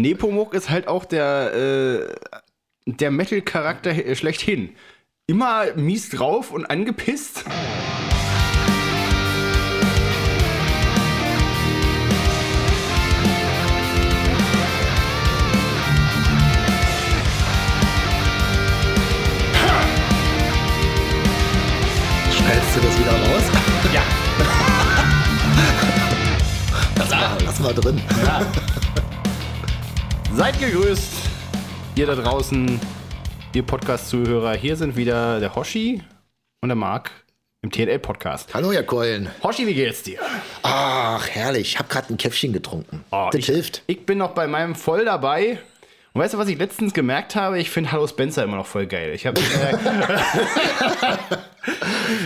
Nepomuk ist halt auch der, äh, der Metal-Charakter schlechthin. Immer mies drauf und angepisst. Schneidest du das wieder raus? Ja. Das war, das war drin. ja. Seid gegrüßt, ihr da draußen, ihr Podcast-Zuhörer. Hier sind wieder der Hoshi und der Marc im TNL-Podcast. Hallo, Herr Keulen. Hoshi, wie geht's dir? Ach, herrlich. Ich habe gerade ein Käffchen getrunken. Oh, das ich, hilft. Ich bin noch bei meinem voll dabei. Und weißt du, was ich letztens gemerkt habe? Ich finde Hallo Spencer immer noch voll geil. Ich habe äh,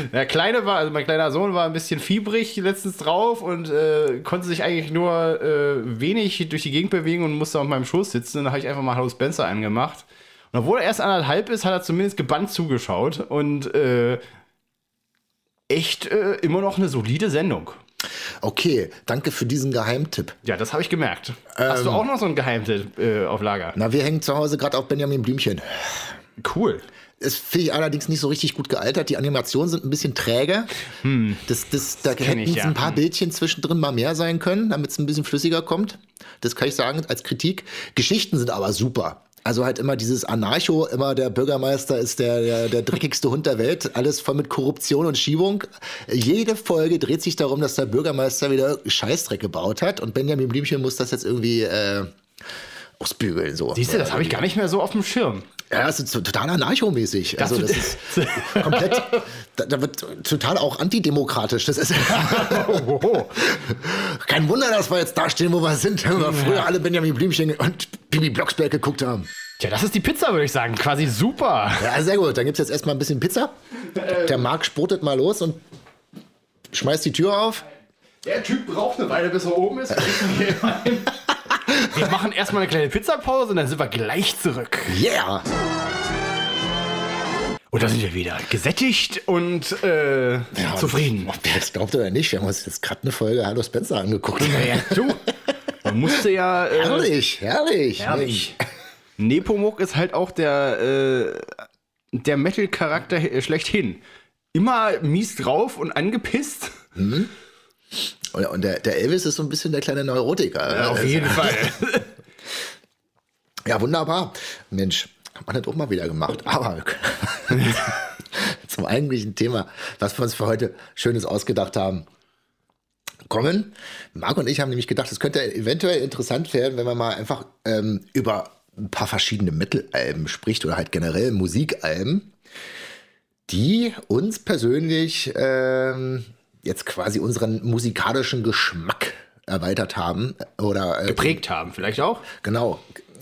der kleine war, also mein kleiner Sohn war ein bisschen fiebrig letztens drauf und äh, konnte sich eigentlich nur äh, wenig durch die Gegend bewegen und musste auf meinem Schoß sitzen. Und da habe ich einfach mal Hallo Spencer angemacht. Und obwohl er erst anderthalb ist, hat er zumindest gebannt zugeschaut und äh, echt äh, immer noch eine solide Sendung. Okay, danke für diesen Geheimtipp. Ja, das habe ich gemerkt. Hast du auch noch so einen Geheimtipp äh, auf Lager? Na, wir hängen zu Hause gerade auf Benjamin Blümchen. Cool. Es finde ich allerdings nicht so richtig gut gealtert. Die Animationen sind ein bisschen träge. Das, das, da kenn hätten ich, ja. ein paar Bildchen zwischendrin mal mehr sein können, damit es ein bisschen flüssiger kommt. Das kann ich sagen als Kritik. Geschichten sind aber super. Also halt immer dieses Anarcho, immer der Bürgermeister ist der, der, der dreckigste Hund der Welt, alles voll mit Korruption und Schiebung. Jede Folge dreht sich darum, dass der Bürgermeister wieder Scheißdreck gebaut hat und Benjamin Blümchen muss das jetzt irgendwie äh, ausbügeln. So. Siehst du, das habe ich gar nicht mehr so auf dem Schirm. Ja, das ist total anarchomäßig. Das Also das ist komplett, da, da wird total auch antidemokratisch. Das ist kein Wunder, dass wir jetzt da stehen, wo wir sind, wenn wir früher alle Benjamin Blümchen und Bibi Blocksberg geguckt haben. Tja, das ist die Pizza, würde ich sagen. Quasi super. Ja, sehr gut. Dann gibt's jetzt erstmal ein bisschen Pizza. Der Marc spotet mal los und schmeißt die Tür auf. Der Typ braucht eine Weile, bis er oben ist. Wir machen erstmal eine kleine Pizzapause und dann sind wir gleich zurück. Yeah! Und da sind wir wieder gesättigt und äh, Ja, zufrieden. Ob ihr das glaubt oder nicht, wir haben uns jetzt gerade eine Folge Hallo Spencer angeguckt. Ja, du. Man musste ja. Äh, Herrlich, herrlich. Herrlich. Nepomuk ist halt auch der, äh, der Metal-Charakter schlechthin. Immer mies drauf und angepisst. Und, und der, der Elvis ist so ein bisschen der kleine Neurotiker. Auf jeden Fall. Ja, wunderbar. Mensch, hat man das auch mal wieder gemacht. Aber zum eigentlichen Thema, was wir uns für heute Schönes ausgedacht haben, kommen. Marc und ich haben nämlich gedacht, es könnte eventuell interessant werden, wenn man mal einfach ähm, über ein paar verschiedene Metal-Alben spricht oder halt generell Musikalben, die uns persönlich ähm, jetzt quasi unseren musikalischen Geschmack erweitert haben oder äh, Geprägt haben, vielleicht auch. Genau.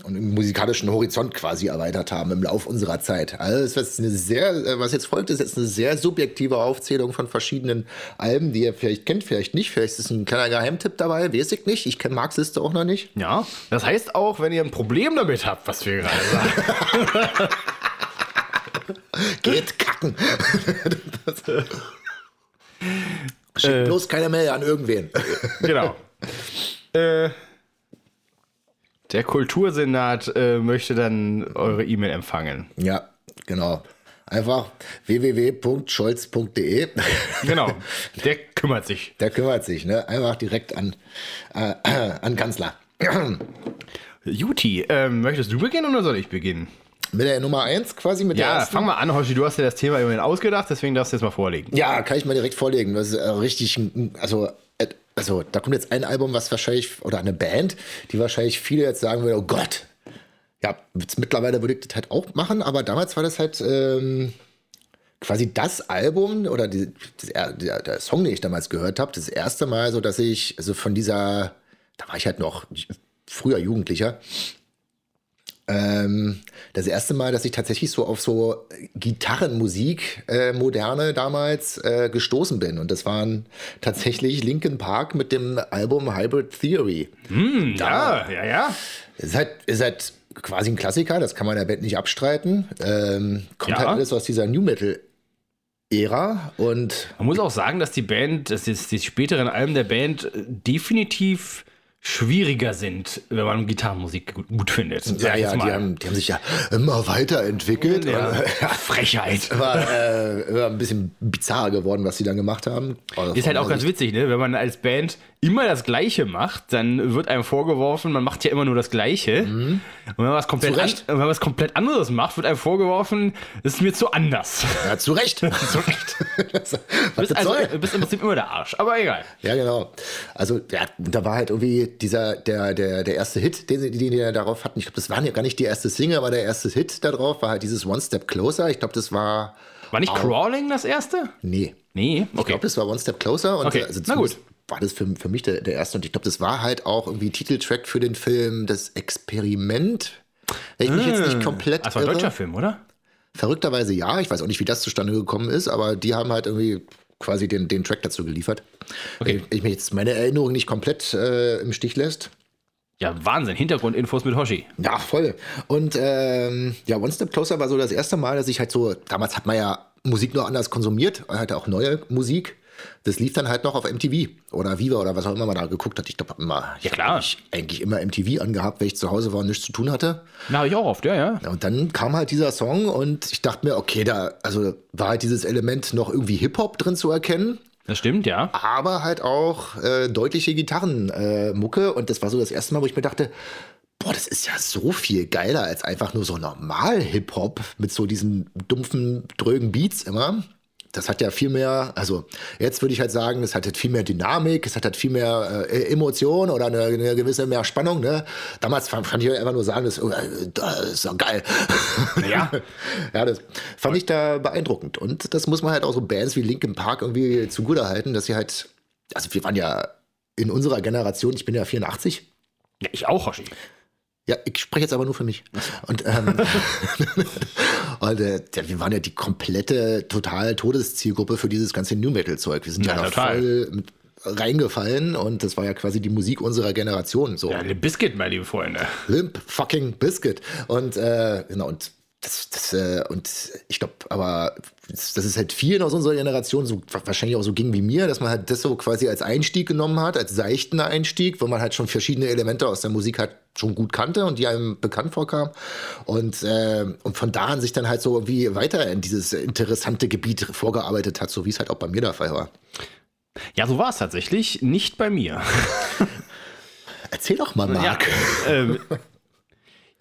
Und im musikalischen Horizont quasi erweitert haben im Lauf unserer Zeit. Also das ist jetzt eine sehr, äh, was jetzt folgt, ist jetzt eine sehr subjektive Aufzählung von verschiedenen Alben, die ihr vielleicht kennt, vielleicht nicht. Vielleicht ist ein kleiner Geheimtipp dabei, weiß ich nicht. Ich kenne Marks Liste auch noch nicht. Ja. Das heißt auch, wenn ihr ein Problem damit habt, was wir gerade sagen. Geht kacken. Schickt bloß keine Mail an irgendwen. genau. äh, der Kultursenat äh, möchte dann eure E-Mail empfangen. ja, genau. Einfach www.scholz.de. Genau. Der kümmert sich. Der kümmert sich, ne? Einfach direkt an, äh, an Kanzler. Juti, ähm, möchtest du beginnen oder soll ich beginnen? Mit der Nummer 1 quasi, mit der Ja, fang mal an, Hoshi. Du hast ja das Thema immerhin ausgedacht, deswegen darfst du jetzt mal vorlegen. Ja, kann ich mal direkt vorlegen. Das ist äh, richtig, also, also da kommt jetzt ein Album, was wahrscheinlich, oder eine Band, die wahrscheinlich viele jetzt sagen würden, oh Gott. Ja, mittlerweile würde ich das halt auch machen, aber damals war das halt ähm, quasi das Album oder die, das, er- der, der Song, den ich damals gehört habe, das erste Mal so, dass ich, also von dieser, da war ich halt noch früher Jugendlicher, ähm, das erste Mal, dass ich tatsächlich so auf so Gitarrenmusik, äh, moderne damals, äh, gestoßen bin. Und das waren tatsächlich Linkin Park mit dem Album Hybrid Theory. Ja, ja, ja. Ist halt, ist halt quasi ein Klassiker, das kann man der Band nicht abstreiten. Ähm, kommt Ja. halt alles aus dieser New Metal Ära und Man muss auch sagen, dass die Band, dass jetzt die späteren Alben der Band definitiv schwieriger sind, wenn man Gitarrenmusik gut, gut findet. Ja, ja, die haben, die haben sich ja immer weiterentwickelt. Ja. Und, ja, Frechheit. war äh, ein bisschen bizarr geworden, was sie dann gemacht haben. Also Ist halt auch ganz witzig, ne? Wenn man als Band immer das Gleiche macht, dann wird einem vorgeworfen, man macht ja immer nur das Gleiche. Und wenn man was komplett, an, wenn man was komplett anderes macht, wird einem vorgeworfen, das ist mir zu anders. Ja, zu Recht. zu Recht. was Du also, soll? bist im Prinzip immer der Arsch, aber egal. Ja, genau. Also, ja, da war halt irgendwie dieser, der, der, der erste Hit, den den die darauf hatten. Ich glaube, das war ja gar nicht die erste Single, aber der erste Hit da drauf war halt dieses One Step Closer. Ich glaube, das war. War nicht Crawling das erste? Nee. Nee, Ich okay. glaube, das war One Step Closer. Und Okay, also na gut. War das für, für mich der, der erste. Und ich glaube, das war halt auch irgendwie Titeltrack für den Film Das Experiment. Wenn ich mich jetzt nicht komplett. Das war ein irre. deutscher Film, oder? Verrückterweise ja. Ich weiß auch nicht, wie das zustande gekommen ist, aber die haben halt irgendwie quasi den, den Track dazu geliefert. Okay. Wenn ich mich jetzt meine Erinnerung nicht komplett äh, im Stich lässt. Ja, Wahnsinn. Hintergrundinfos mit Hoshi. Ja, voll. Und ähm, ja, One Step Closer war so das erste Mal, dass ich halt so, damals hat man ja Musik nur anders konsumiert, man hatte auch neue Musik. Das lief dann halt noch auf MTV oder Viva oder was auch immer man da geguckt hat. Ich glaube, immer, ich Ja, klar. eigentlich- eigentlich immer MTV angehabt, wenn ich zu Hause war und nichts zu tun hatte. Na, habe ich auch oft, ja, ja. Und dann kam halt dieser Song und ich dachte mir, okay, da also war halt dieses Element noch irgendwie Hip-Hop drin zu erkennen Das stimmt, ja. aber halt auch äh, deutliche Gitarrenmucke. Äh, und das war so das erste Mal, wo ich mir dachte, boah, das ist ja so viel geiler als einfach nur so normal Hip-Hop mit so diesen dumpfen, drögen Beats immer. Das hat ja viel mehr, also jetzt würde ich halt sagen, es hat halt viel mehr Dynamik, es hat halt viel mehr äh, Emotion oder eine, eine gewisse mehr Spannung. Ne? Damals fand, fand ich einfach nur sagen, das, äh, das ist doch geil. Ja. ja, das fand ich da beeindruckend. Und das muss man halt auch so Bands wie Linkin Park irgendwie zugutehalten, dass sie halt, also wir waren ja in unserer Generation, ich bin ja 84, ja ich auch, Hoshi. ja, ich spreche jetzt aber nur für mich. Und, ähm, und äh, wir waren ja die komplette, total Todeszielgruppe für dieses ganze New Metal-Zeug. Wir sind ja, Ja, da total. voll mit reingefallen und das war ja quasi die Musik unserer Generation. So. Ja, Limp Bizkit, meine lieben Freunde. Limp fucking Biscuit. Und äh, genau, und das, das, äh, und ich glaube, aber das das ist halt vielen aus unserer Generation so wahrscheinlich auch so ging wie mir, dass man halt das so quasi als Einstieg genommen hat, als seichten Einstieg, wo man halt schon verschiedene Elemente aus der Musik halt schon gut kannte und die einem bekannt vorkamen. Und, äh, und von da an sich dann halt so irgendwie weiter in dieses interessante Gebiet vorgearbeitet hat, so wie es halt auch bei mir der Fall war. Ja, so war es tatsächlich. Nicht bei mir. Erzähl doch mal, Ja, Marc. ähm,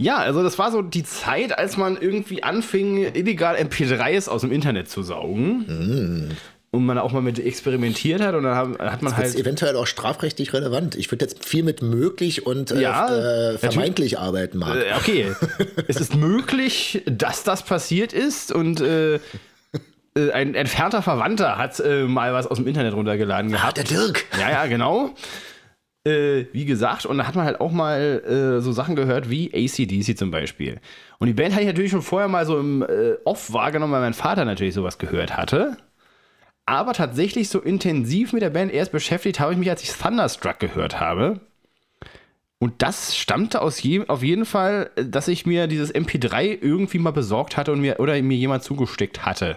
ja, also das war so die Zeit, als man irgendwie anfing, illegal MP3s aus dem Internet zu saugen. Und man auch mal mit experimentiert hat und dann hat man Das ist halt. eventuell auch strafrechtlich relevant. Ich würde jetzt viel mit möglich und äh, Ja, äh, vermeintlich arbeiten, Marc. Äh, okay, es ist möglich, dass das passiert ist und äh, äh, ein entfernter Verwandter hat mal was aus dem Internet runtergeladen Ah, gehabt. der Dirk. Ja, ja, genau. Äh, wie gesagt, und da hat man halt auch mal äh, so Sachen gehört wie ACDC zum Beispiel. Und die Band hatte ich natürlich schon vorher mal so im äh, Off wahrgenommen, weil mein Vater natürlich sowas gehört hatte. Aber tatsächlich so intensiv mit der Band erst beschäftigt habe ich mich, als ich Thunderstruck gehört habe. Und das stammte aus je, auf jeden Fall, dass ich mir dieses MP3 irgendwie mal besorgt hatte und mir oder mir jemand zugesteckt hatte.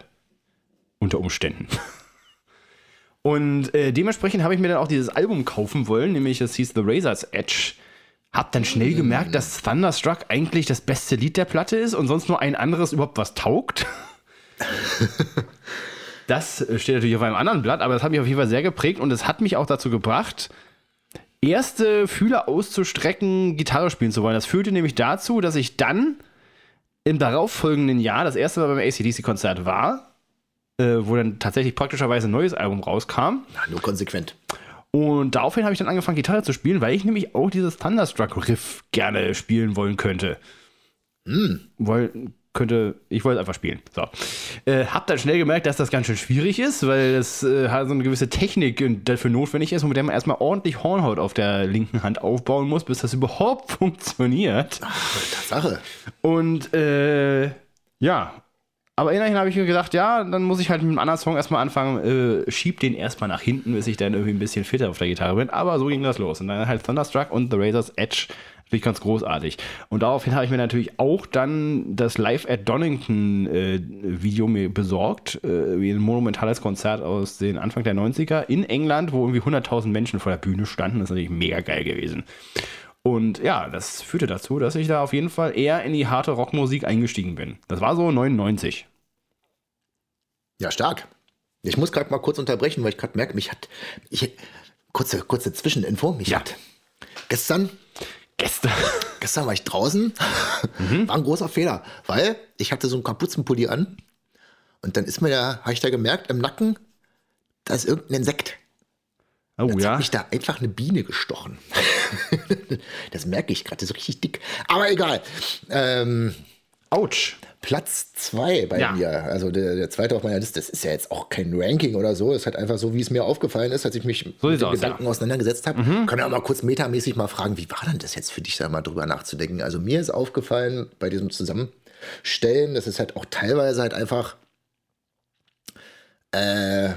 Unter Umständen. Und äh, dementsprechend habe ich mir dann auch dieses Album kaufen wollen, nämlich es hieß The Razor's Edge. Hab dann schnell gemerkt, dass Thunderstruck eigentlich das beste Lied der Platte ist und sonst nur ein anderes überhaupt was taugt. Das steht natürlich auf einem anderen Blatt, aber das hat mich auf jeden Fall sehr geprägt und es hat mich auch dazu gebracht, erste Fühler auszustrecken, Gitarre spielen zu wollen. Das führte nämlich dazu, dass ich dann im darauffolgenden Jahr das erste Mal beim ACDC-Konzert war, äh, wo dann tatsächlich praktischerweise ein neues Album rauskam. Na, nur konsequent. Und daraufhin habe ich dann angefangen, Gitarre zu spielen, weil ich nämlich auch dieses Thunderstruck-Riff gerne spielen wollen könnte. Wollen könnte, ich wollte es einfach spielen. So. Äh, hab dann schnell gemerkt, dass das ganz schön schwierig ist, weil es äh, halt so eine gewisse Technik und dafür notwendig ist und mit der man erstmal ordentlich Hornhaut auf der linken Hand aufbauen muss, bis das überhaupt funktioniert. Tatsache. Und äh, ja. Aber immerhin habe ich mir gedacht, ja, dann muss ich halt mit einem anderen Song erstmal anfangen, äh, schieb den erstmal nach hinten, bis ich dann irgendwie ein bisschen fitter auf der Gitarre bin. Aber so ging das los. Und dann halt Thunderstruck und The Razor's Edge Finde ich ganz großartig. Und daraufhin habe ich mir natürlich auch dann das Live at Donington äh, Video mir besorgt, äh, wie ein monumentales Konzert aus den Anfang der 90er in England, wo irgendwie 100.000 Menschen vor der Bühne standen. Das ist natürlich mega geil gewesen. Und ja, das führte dazu, dass ich da auf jeden Fall eher in die harte Rockmusik eingestiegen bin. Das war so 99. Ja, stark. Ich muss gerade mal kurz unterbrechen, weil ich gerade merke, mich hat. Ich, kurze, kurze Zwischeninfo. Mich Ja. hat gestern Gestern. Gestern war ich draußen, war ein großer Fehler, weil ich hatte so einen Kapuzenpulli an und dann ist mir da, habe ich da gemerkt, im Nacken, da ist irgendein Insekt. Oh Jetzt ja. hat mich da einfach eine Biene gestochen. das merke ich gerade, das ist richtig dick. Aber egal. Ähm, Autsch. Platz zwei bei Ja. mir, also der, der zweite auf meiner Liste, das ist ja jetzt auch kein Ranking oder so, ist halt einfach so, wie es mir aufgefallen ist, als ich mich So mit den aus, Gedanken ja. Mhm. auseinandergesetzt habe. Können wir auch mal kurz metamäßig mal fragen, wie war denn das jetzt für dich, da mal drüber nachzudenken? Also mir ist aufgefallen bei diesem Zusammenstellen, das ist halt auch teilweise halt einfach äh,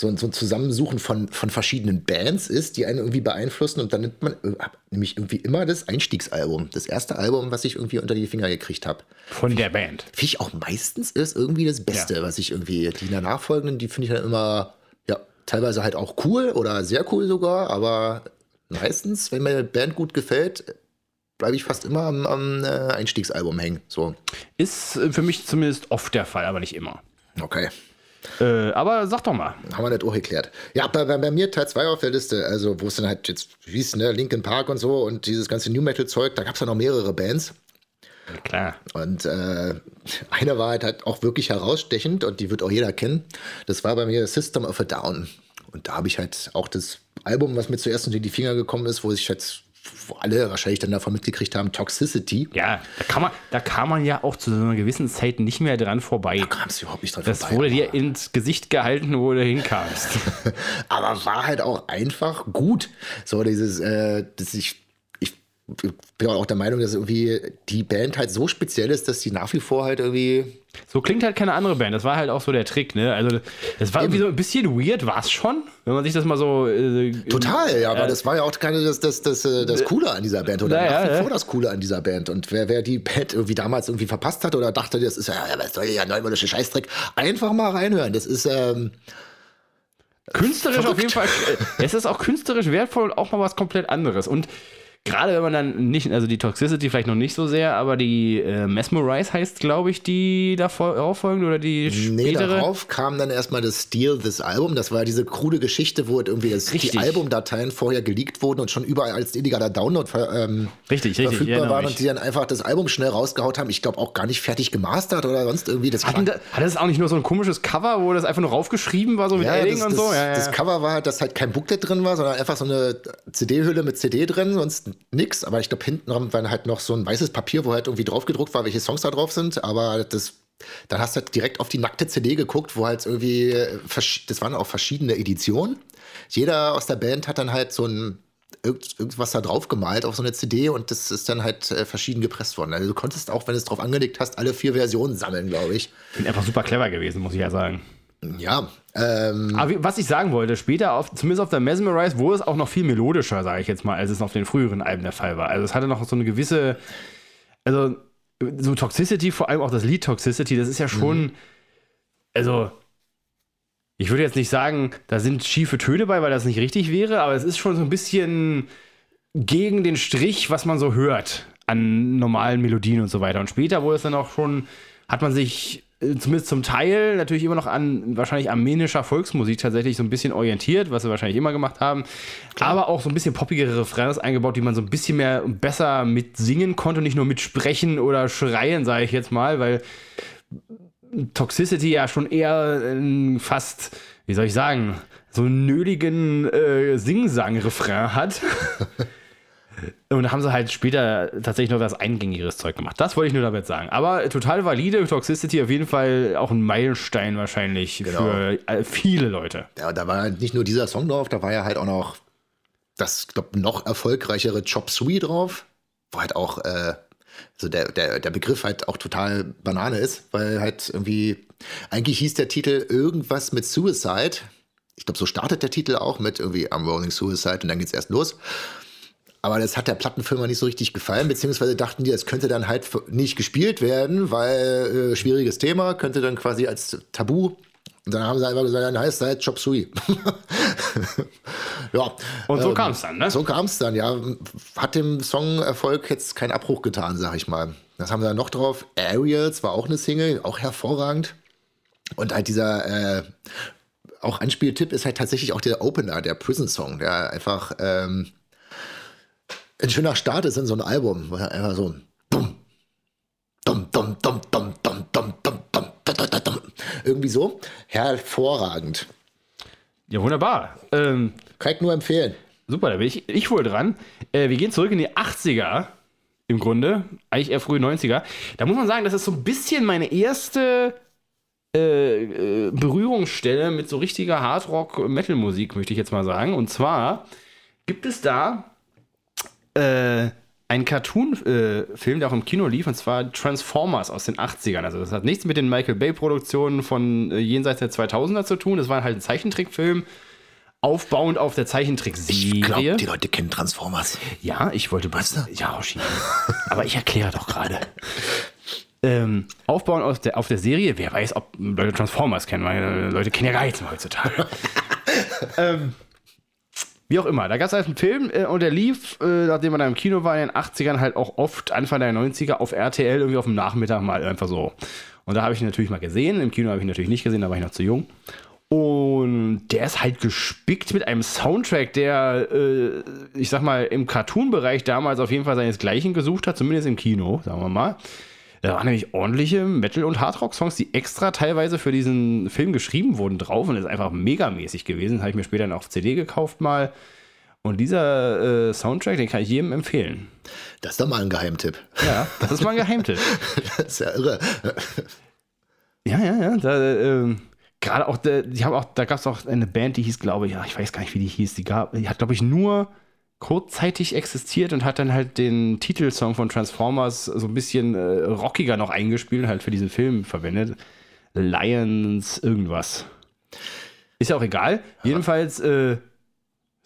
so, ein- so ein Zusammensuchen von, von verschiedenen Bands ist, die einen irgendwie beeinflussen und dann nimmt man äh, nämlich irgendwie immer das Einstiegsalbum, das erste Album, was ich irgendwie unter die Finger gekriegt habe. Von der Band. Finde ich auch meistens ist irgendwie das Beste, Ja. was ich irgendwie, die nachfolgenden, die finde ich dann immer, ja, teilweise halt auch cool oder sehr cool sogar, aber meistens, wenn mir eine Band gut gefällt, bleibe ich fast immer am, am äh, Einstiegsalbum hängen. So, Ist äh, für mich zumindest oft der Fall, aber nicht immer. okay. Äh, aber sag doch mal. Haben wir das auch geklärt. Ja, bei, bei, bei mir Teil 2 auf der Liste, also wo es dann halt jetzt hieß, ne, Linkin Park und so und dieses ganze New Metal Zeug, da gab es ja noch mehrere Bands. Klar. Und äh, eine war halt, halt auch wirklich herausstechend und die wird auch jeder kennen. Das war bei mir System of a Down. Und da habe ich halt auch das Album, was mir zuerst unter die Finger gekommen ist, wo sich jetzt wo alle wahrscheinlich dann davon mitgekriegt haben, Toxicity. Ja, da kann, man, da kam man ja auch zu so einer gewissen Zeit nicht mehr dran vorbei. Da kam es überhaupt nicht dran Das vorbei. wurde aber- dir ins Gesicht gehalten, wo du hinkamst. aber war halt auch einfach gut. So dieses, äh, dass ich bin auch der Meinung, dass irgendwie die Band halt so speziell ist, dass die nach wie vor halt irgendwie So klingt halt keine andere Band. Das war halt auch so der Trick, ne? Also, das war irgendwie so ein bisschen weird, war es schon, wenn man sich das mal so. Äh, Total, ja, aber das war ja auch keine das, das, das, äh, das Coole an dieser Band oder Na ja, nach wie vor das Coole an dieser Band. Und wer, wer die Band irgendwie damals irgendwie verpasst hat oder dachte, das ist ja, was soll ja neumodische Scheißdreck, einfach mal reinhören. Das ist, ähm, künstlerisch auf jeden Fall. äh, Es ist auch künstlerisch wertvoll und auch mal was komplett anderes. Und gerade wenn man dann nicht, also die Toxicity vielleicht noch nicht so sehr, aber die äh, Mesmerize heißt, glaube ich, die darauf folgend oder die nee, spätere. darauf kam dann erstmal das Steal This Album. Das war diese krude Geschichte, wo halt irgendwie das, die. Albumdateien vorher geleakt wurden und schon überall als illegaler Download ver, ähm, Richtig, richtig, ich verfügbar erinnere waren mich. und die dann einfach das Album schnell rausgehaut haben. Ich glaube auch gar nicht fertig gemastert oder sonst irgendwie. Das Hatten da, hat das auch nicht nur so ein komisches Cover, wo das einfach nur raufgeschrieben war, so mit Ja, Edding das, und das, so? Ja, ja. das Cover war halt, dass halt kein Booklet drin war, sondern einfach so eine CD-Hülle mit CD drin, sonst nix. Aber ich glaube, hinten war halt noch so ein weißes Papier, wo halt irgendwie drauf gedruckt war, welche Songs da drauf sind. Aber das, dann hast du halt direkt auf die nackte CD geguckt, wo halt irgendwie, äh, das waren auch verschiedene Editionen. Jeder aus der Band hat dann halt so ein irgend- irgendwas da drauf gemalt auf so eine CD und das ist dann halt äh, verschieden gepresst worden. Also du konntest auch, wenn du es drauf angelegt hast, alle vier Versionen sammeln, glaube ich. Bin einfach super clever gewesen, muss ich ja sagen. Ja, ähm, Aber was ich sagen wollte, später, auf, zumindest auf der Mesmerize, wurde es auch noch viel melodischer, sage ich jetzt mal, als es auf den früheren Alben der Fall war. Also es hatte noch so eine gewisse, also so Toxicity, vor allem auch das Lied Toxicity, das ist ja schon, also ich würde jetzt nicht sagen, da sind schiefe Töne bei, weil das nicht richtig wäre, aber es ist schon so ein bisschen gegen den Strich, was man so hört an normalen Melodien und so weiter. Und später wurde es dann auch schon, hat man sich zumindest zum Teil natürlich immer noch an wahrscheinlich armenischer Volksmusik tatsächlich so ein bisschen orientiert, was sie wahrscheinlich immer gemacht haben, aber auch so ein bisschen poppigere Refrains eingebaut, die man so ein bisschen mehr und besser mit singen konnte, nicht nur mit sprechen oder schreien, sage ich jetzt mal, weil Toxicity ja schon eher äh, fast, wie soll ich sagen, so einen nöligen äh, Sing-Sang-Refrain hat. Und da haben sie halt später tatsächlich noch das eingängiges Zeug gemacht. Das wollte ich nur damit sagen. Aber total valide, Toxicity auf jeden Fall auch ein Meilenstein wahrscheinlich Genau. für äh, viele Leute. Ja, da war halt nicht nur dieser Song drauf, da war ja halt auch noch das, glaub, noch erfolgreichere Chop Suey drauf, wo halt auch, äh, so der, der, der Begriff halt auch total Banane ist, weil halt irgendwie, eigentlich hieß der Titel irgendwas mit Suicide. Ich glaube, so startet der Titel auch mit irgendwie I'm Rolling Suicide und dann geht's erst los. Aber das hat der Plattenfirma nicht so richtig gefallen, beziehungsweise dachten die, es könnte dann halt nicht gespielt werden, weil äh, schwieriges Thema, könnte dann quasi als Tabu. Und dann haben sie einfach gesagt, ja, nice, sei Chop Sui. ja. Und so ähm, kam es dann, ne? So kam es dann, ja. Hat dem Song-Erfolg jetzt keinen Abbruch getan, sag ich mal. Das haben wir dann noch drauf. Aerials war auch eine Single, auch hervorragend. Und halt dieser äh, auch Anspieltipp ist halt tatsächlich auch der Opener, der Prison Song, der einfach ähm, ein schöner Start ist in so ein Album, er einfach so dumm, dumm, dumm, dumm, dumm, dumm, dumm, dumm, dumm, dumm, dumm, irgendwie so hervorragend. Ja, wunderbar. Ähm, Kann ich nur empfehlen. Super, da bin ich, ich wohl dran. Äh, wir gehen zurück in die 80er im Grunde, eigentlich eher frühe 90er. Da muss man sagen, das ist so ein bisschen meine erste äh, äh, Berührungsstelle mit so richtiger Hardrock-Metal-Musik, möchte ich jetzt mal sagen. Und zwar gibt es da äh, einen Cartoon-Film, der auch im Kino lief, und zwar Transformers aus den 80ern. Also das hat nichts mit den Michael Bay-Produktionen von äh, jenseits der 2000er zu tun. Das war halt ein Zeichentrickfilm aufbauend auf der Zeichentrickserie. Ich glaube, die Leute kennen Transformers. Ja, ich wollte. Was? Ja, Hoshi. Aber ich erkläre doch gerade ähm, aufbauen auf der, auf der Serie. Wer weiß, ob Leute Transformers kennen, weil Leute kennen ja gar nichts mehr heutzutage. ähm, wie auch immer, da gab es halt einen Film äh, und der lief, äh, nachdem man da im Kino war, in den 80ern halt auch oft Anfang der 90er auf RTL irgendwie auf dem Nachmittag mal einfach so. Und da habe ich ihn natürlich mal gesehen. Im Kino habe ich ihn natürlich nicht gesehen, da war ich noch zu jung. Und der ist halt gespickt mit einem Soundtrack, der, äh, ich sag mal, im Cartoon-Bereich damals auf jeden Fall seinesgleichen gesucht hat, zumindest im Kino, sagen wir mal. Da waren nämlich ordentliche Metal- und Hardrock-Songs, die extra teilweise für diesen Film geschrieben wurden drauf und das ist einfach megamäßig gewesen. Habe ich mir später dann auf CD gekauft mal. Und dieser äh, Soundtrack, den kann ich jedem empfehlen. Das ist doch mal ein Geheimtipp. Ja, das ist mal ein Geheimtipp. das ist ja irre. Ja, ja, ja. Da, äh, Gerade auch, die haben auch, da gab es auch eine Band, die hieß, glaube ich, ja, ich weiß gar nicht, wie die hieß. Die, gab, die hat, glaube ich, nur kurzzeitig existiert und hat dann halt den Titelsong von Transformers so ein bisschen äh, rockiger noch eingespielt und halt für diesen Film verwendet. Lions irgendwas. Ist ja auch egal. Ja. Jedenfalls äh,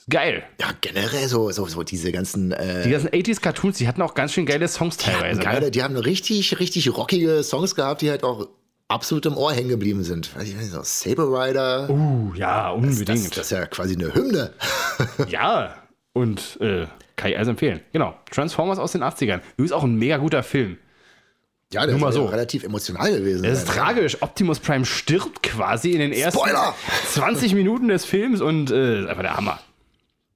geil. Ja, generell so, so, so diese ganzen. Äh, die ganzen 80s-Cartoons, die hatten auch ganz schön geile Songs die teilweise. Geile, ne? Die haben richtig, richtig rockige Songs gehabt, die halt auch absolut im Ohr hängen geblieben sind. Weiß ich nicht, so Saber Rider. Uh, ja, unbedingt. Das, das, das ist ja quasi eine Hymne. ja, und äh, kann ich also empfehlen. Genau. Transformers aus den 80ern. Übrigens auch ein mega guter Film. Ja, der Nur ist so. relativ emotional gewesen. Es ist sein, tragisch. Optimus Prime stirbt quasi in den ersten Spoiler! 20 Minuten des Films und äh, ist einfach der Hammer.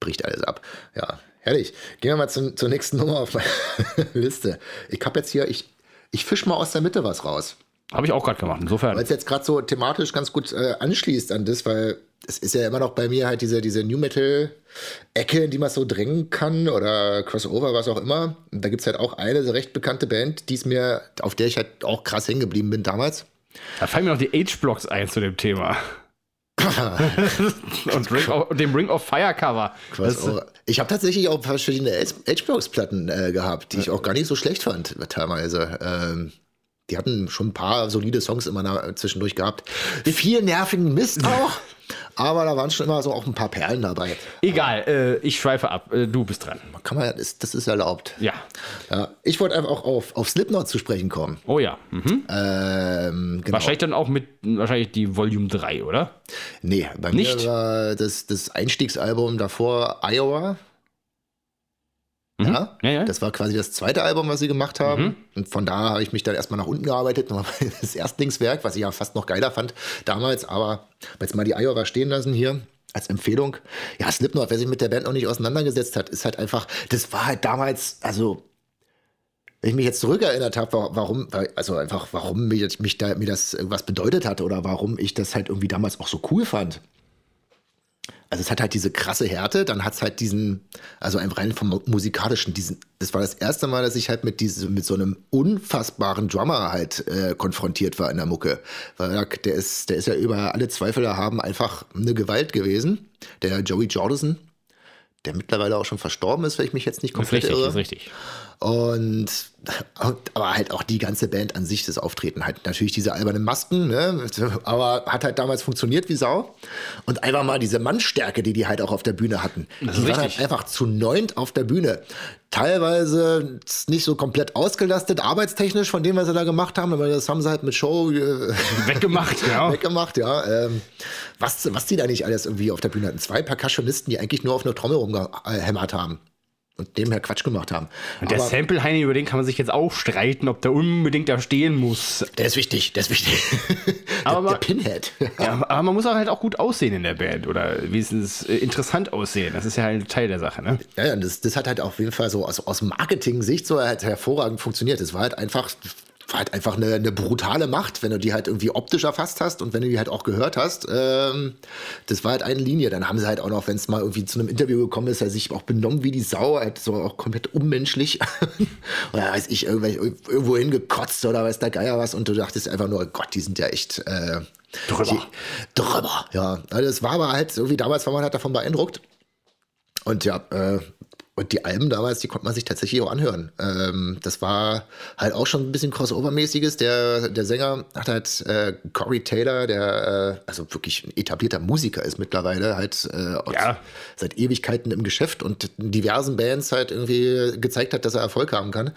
Bricht alles ab. Ja, herrlich. Gehen wir mal zum, zur nächsten Nummer auf meiner Liste. Ich habe jetzt hier, ich, ich fisch mal aus der Mitte was raus. Habe ich auch gerade gemacht, insofern. Weil es jetzt gerade so thematisch ganz gut äh, anschließt an das, weil es ist ja immer noch bei mir halt diese, diese New Metal-Ecke, in die man so drängen kann oder Crossover, was auch immer. Und da gibt es halt auch eine recht bekannte Band, die es mir, auf der ich halt auch krass hängen geblieben bin damals. Da fallen mir noch die H-Blocks ein zu dem Thema. und, Ring of, dem Ring of Fire Cover. Ich habe tatsächlich auch verschiedene H-Blocks-Platten äh, gehabt, die ich auch gar nicht so schlecht fand, teilweise. Ähm, die hatten schon ein paar solide Songs immer zwischendurch gehabt. Viel nervigen Mist auch. Aber da waren schon immer so auch ein paar Perlen dabei. Egal, äh, ich schweife ab. Äh, du bist dran. Kann man, das, das ist erlaubt. Ja. ja ich wollte einfach auch auf, auf Slipknot zu sprechen kommen. Oh ja. Mhm. Ähm, genau. Wahrscheinlich dann auch mit wahrscheinlich die Volume 3, oder? Nee, bei Nicht? mir war das, das Einstiegsalbum davor Iowa. Mhm. Ja? Ja, ja? Das war quasi das zweite Album, was sie gemacht haben. Mhm. Und von da habe ich mich dann erstmal nach unten gearbeitet. Das Erstlingswerk, was ich ja fast noch geiler fand damals. Aber jetzt mal die Iowa stehen lassen hier als Empfehlung. Ja, Slipknot, wer sich mit der Band noch nicht auseinandergesetzt hat, ist halt einfach, das war halt damals, also wenn ich mich jetzt zurückerinnert habe, warum, also einfach, warum mich, mich da, mir das irgendwas bedeutet hat oder warum ich das halt irgendwie damals auch so cool fand also es hat halt diese krasse Härte, dann hat es halt diesen, also ein rein vom musikalischen, diesen, das war das erste Mal, dass ich halt mit diesem, mit so einem unfassbaren Drummer halt äh, konfrontiert war in der Mucke. Weil der ist, der ist ja über alle Zweifel haben einfach eine Gewalt gewesen. Der Joey Jordison, der mittlerweile auch schon verstorben ist, wenn ich mich jetzt nicht komplett ist richtig, irre. Ist richtig. Und, aber halt auch die ganze Band an sich, das Auftreten, halt natürlich diese albernen Masken, ne? aber hat halt damals funktioniert wie Sau. Und einfach mal diese Mannstärke, die die halt auch auf der Bühne hatten. Das die ist waren richtig. halt einfach zu neunt auf der Bühne. Teilweise nicht so komplett ausgelastet, arbeitstechnisch von dem, was sie da gemacht haben, aber das haben sie halt mit Show äh, Weggemacht, genau. weggemacht, ja. Ähm, was, was die da nicht alles irgendwie auf der Bühne hatten. Zwei Percussionisten, die eigentlich nur auf einer Trommel rumgehämmert haben. Und nebenher Quatsch gemacht haben. Und der Aber Sample Heini, über den kann man sich jetzt auch streiten, ob der unbedingt da stehen muss. der ist wichtig, der ist wichtig. Aber- der, der Pinhead. Ja, aber man muss auch halt auch gut aussehen in der Band oder wenigstens äh, interessant aussehen. Das ist ja halt Teil der Sache, ne? Ja, ja, und das, das hat halt auf jeden Fall so aus, aus Marketing-Sicht so halt hervorragend funktioniert. Es war halt einfach, war halt einfach eine, eine brutale Macht, wenn du die halt irgendwie optisch erfasst hast und wenn du die halt auch gehört hast. Ähm, das war halt eine Linie. Dann haben sie halt auch noch, wenn es mal irgendwie zu einem Interview gekommen ist, er sich auch benommen wie die Sau, halt so auch komplett unmenschlich. oder weiß ich, irgendwelche- irgendwo hingekotzt oder weiß der Geier was und du dachtest einfach nur, Gott, die sind ja echt äh, Drüber. Drüber, ja. Also das war aber halt, irgendwie damals war man halt davon beeindruckt. Und ja, äh, und die Alben damals, die konnte man sich tatsächlich auch anhören. Ähm, das war halt auch schon ein bisschen Crossover-mäßiges. Der, der Sänger hat halt äh, Corey Taylor, der äh, also wirklich ein etablierter Musiker ist mittlerweile, halt äh, Ja. seit Ewigkeiten im Geschäft und diversen Bands halt irgendwie gezeigt hat, dass er Erfolg haben kann.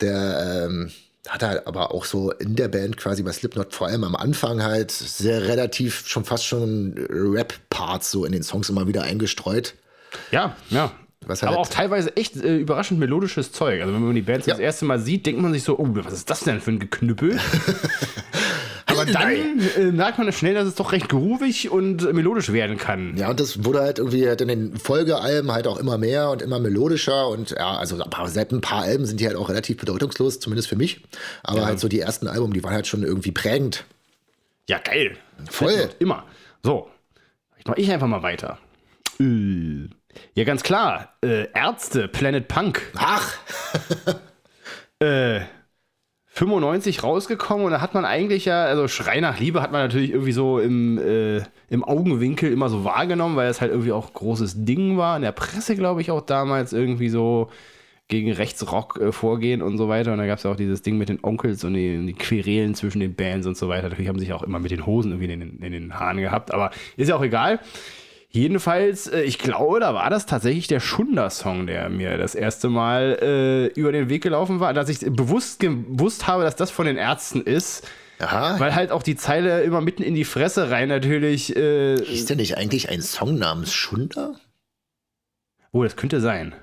Der ähm, hat halt aber auch so in der Band quasi bei Slipknot vor allem am Anfang halt sehr relativ schon fast schon Rap-Parts so in den Songs immer wieder eingestreut. Ja, ja. Was halt- aber auch teilweise echt äh, überraschend melodisches Zeug. Also wenn man die Bands Ja. das erste Mal sieht, denkt man sich so, oh, was ist das denn für ein Geknüppel? aber dann äh, merkt man schnell, dass es doch recht groovig und äh, melodisch werden kann. Ja, und das wurde halt irgendwie halt in den Folgealben halt auch immer mehr und immer melodischer und ja, also seit ein paar Alben sind die halt auch relativ bedeutungslos, zumindest für mich. Aber halt so die ersten Alben, die waren halt schon irgendwie prägend. Ja, geil. Voll. Immer. So. Ich mach ich einfach mal weiter. Äh, Ja, ganz klar. Äh, Ärzte, Planet Punk. Ach, Äh, 95 rausgekommen und da hat man eigentlich ja, also Schrei nach Liebe hat man natürlich irgendwie so im, äh, im Augenwinkel immer so wahrgenommen, weil es halt irgendwie auch großes Ding war. In der Presse, glaube ich, auch damals irgendwie so gegen Rechtsrock äh, vorgehen und so weiter. Und da gab es ja auch dieses Ding mit den Onkels und die, die Querelen zwischen den Bands und so weiter. Natürlich haben sie sich auch immer mit den Hosen irgendwie in den, in den Haaren gehabt, aber ist ja auch egal. Jedenfalls, äh, ich glaube, da war das tatsächlich der Schunder-Song, der mir das erste Mal äh, über den Weg gelaufen war, dass ich bewusst gewusst habe, dass das von den Ärzten ist, ja. weil halt auch die Zeile immer mitten in die Fresse rein natürlich. Äh, Ist denn nicht eigentlich ein Song namens Schunder? oh, das könnte sein.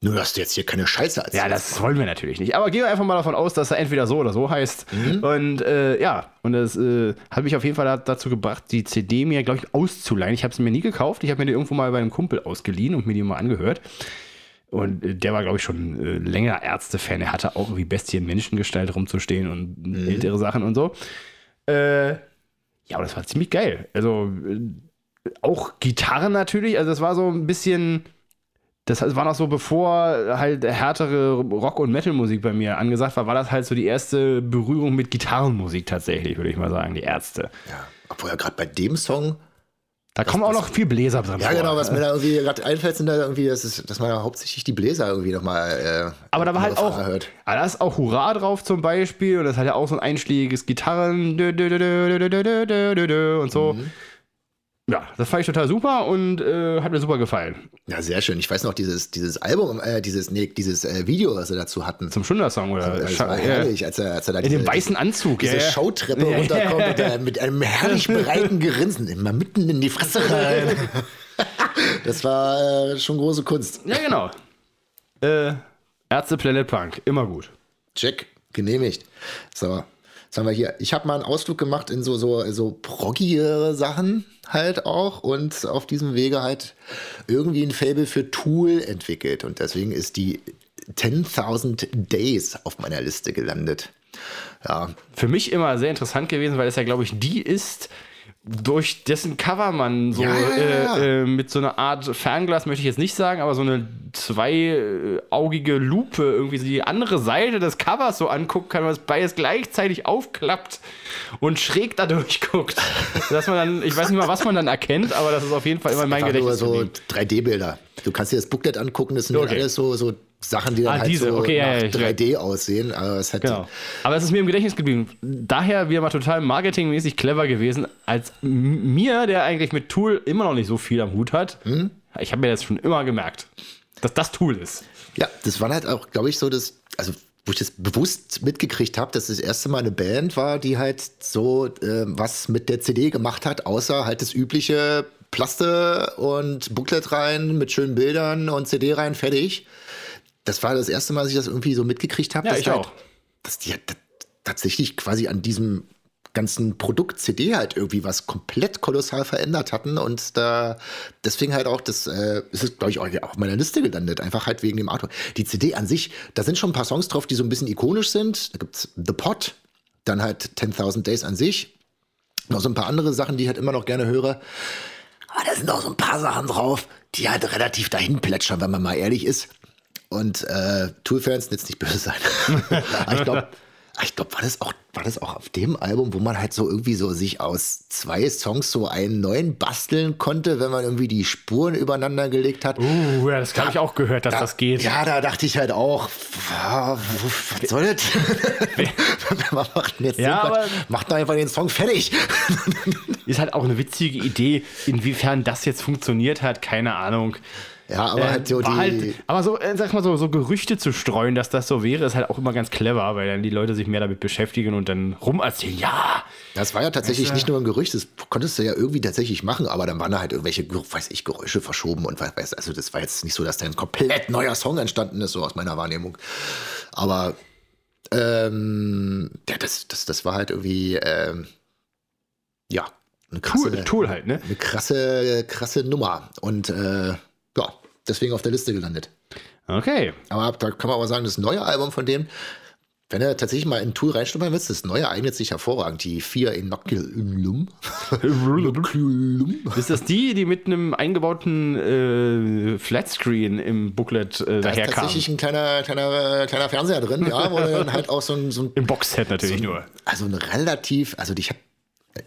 Nur, dass du jetzt hier keine Scheiße erzählst. Ja, das wollen wir natürlich nicht. Aber gehen wir einfach mal davon aus, dass er entweder so oder so heißt. Und äh, ja, und das äh, hat mich auf jeden Fall da- dazu gebracht, die CD mir, glaube ich, auszuleihen. Ich habe sie mir nie gekauft. Ich habe mir die irgendwo mal bei einem Kumpel ausgeliehen und mir die mal angehört. Und äh, der war, glaube ich, schon äh, länger Ärzte-Fan. Er hatte auch irgendwie Bestien Menschengestalt rumzustehen und ältere Sachen und so. Äh, ja, aber das war ziemlich geil. Also äh, auch Gitarren natürlich. Also das war so ein bisschen das war noch so, bevor halt härtere Rock- und Metal-Musik bei mir angesagt war, war das halt so die erste Berührung mit Gitarrenmusik tatsächlich, würde ich mal sagen, die Ärzte. Ja, obwohl ja gerade bei dem Song. Da kommen auch noch viel Bläser drin. Ja, vor, genau, was ne? mir da irgendwie gerade einfällt, sind da irgendwie, das ist, dass man ja hauptsächlich die Bläser irgendwie nochmal. Äh, aber da war halt auch. Hört. Aber da ist auch Hurra drauf zum Beispiel und das hat ja auch so ein einschlägiges Gitarren und so. Mhm. Ja, das fand ich total super und äh, hat mir super gefallen. Ja, sehr schön. Ich weiß noch, dieses, dieses Album, äh, dieses, nee, dieses äh, Video, was sie dazu hatten. Zum Schunder-Song oder? Das Scha- war herrlich, als er, als er da In dem weißen Anzug, diese ja. Showtreppe runterkommt und er mit einem herrlich breiten Grinsen immer mitten in die Fresse rein. das war äh, schon große Kunst. Ja, genau. äh, Ärzte Planet Punk, immer gut. Check, genehmigt. So, was haben wir hier? Ich habe mal einen Ausflug gemacht in so, so, so proggigere Sachen halt auch und auf diesem Wege halt irgendwie ein Fable für Tool entwickelt und deswegen ist die 10.000 Days auf meiner Liste gelandet. Ja, für mich immer sehr interessant gewesen, weil es ja, glaube ich, die ist, durch dessen Cover man so Ja, ja, ja. Äh, äh, mit so einer Art Fernglas, möchte ich jetzt nicht sagen, aber so eine zweiaugige Lupe irgendwie so die andere Seite des Covers so angucken kann, was beides gleichzeitig aufklappt und schräg da durchguckt. Dass man dann, ich weiß nicht mal, was man dann erkennt, aber das ist auf jeden Fall immer in mein Gedächtnis. so geblieben. 3D-Bilder. Du kannst dir das Booklet angucken, das sind Okay. alles so, so Sachen, die dann Ah, halt diese, so okay, ja, nach ja, ich- 3D aussehen. Aber es hat, Genau. Aber es ist mir im Gedächtnis geblieben. Daher wieder mal total marketingmäßig clever gewesen, als mir, der eigentlich mit Tool immer noch nicht so viel am Hut hat. Hm? Ich habe mir das schon immer gemerkt, dass das Tool ist. Ja, das war halt auch, glaube ich, so das, also wo ich das bewusst mitgekriegt habe, dass das erste Mal eine Band war, die halt so äh, was mit der CD gemacht hat, außer halt das übliche Plaste und Booklet rein mit schönen Bildern und CD rein, fertig. Das war das erste Mal, dass ich das irgendwie so mitgekriegt habe. Ja, dass ich halt, auch. Dass die halt tatsächlich quasi an diesem ganzen Produkt CD halt irgendwie was komplett kolossal verändert hatten und da deswegen halt auch das äh, ist glaube ich auch auf meiner Liste gelandet einfach halt wegen dem Artwork die CD an sich da sind schon ein paar Songs drauf die so ein bisschen ikonisch sind da gibt's The Pot dann halt 10.000 Days an sich noch so ein paar andere Sachen die ich halt immer noch gerne höre aber da sind auch so ein paar Sachen drauf die halt relativ dahin plätschern wenn man mal ehrlich ist und äh, Tool-Fans jetzt nicht böse sein. Ich glaube, ich glaube, war das auch, war das auch auf dem Album, wo man halt so irgendwie so sich aus zwei Songs so einen neuen basteln konnte, wenn man irgendwie die Spuren übereinander gelegt hat. Uh, ja, das habe ich auch gehört, dass das geht. Ja, da dachte ich halt auch, wa- was soll das? man macht jetzt Ja, aber- macht doch einfach den Song fertig. Ist halt auch eine witzige Idee. Inwiefern das jetzt funktioniert hat, keine Ahnung. Ja, aber Äh, halt so die. halt, aber so, äh, sag mal so, so Gerüchte zu streuen, dass das so wäre, ist halt auch immer ganz clever, weil dann die Leute sich mehr damit beschäftigen und dann rumerzählen, ja, Das war ja tatsächlich du? nicht nur ein Gerücht, das konntest du ja irgendwie tatsächlich machen, aber dann waren da halt irgendwelche, weiß ich, Geräusche verschoben und weiß, also das war jetzt nicht so, dass da ein komplett neuer Song entstanden ist, so aus meiner Wahrnehmung. Aber ähm, ja, das, das, das war halt irgendwie, ähm, ja, eine krasse, Tool, Tool halt, ne? eine krasse, krasse Nummer und äh, ja, deswegen auf der Liste gelandet. Okay. Aber da kann man aber sagen, das neue Album von dem, wenn er tatsächlich mal in Tool reinschnuppern willst, das neue eignet sich hervorragend. Die vier Inoculum. Inoculum. Ist das die, die mit einem eingebauten äh, Flatscreen im Booklet äh, Da ist daherkam? tatsächlich ein kleiner, kleiner, kleiner Fernseher drin, ja, wo dann halt auch so ein, so ein Im Boxset natürlich nur. also ein relativ, also ich habe,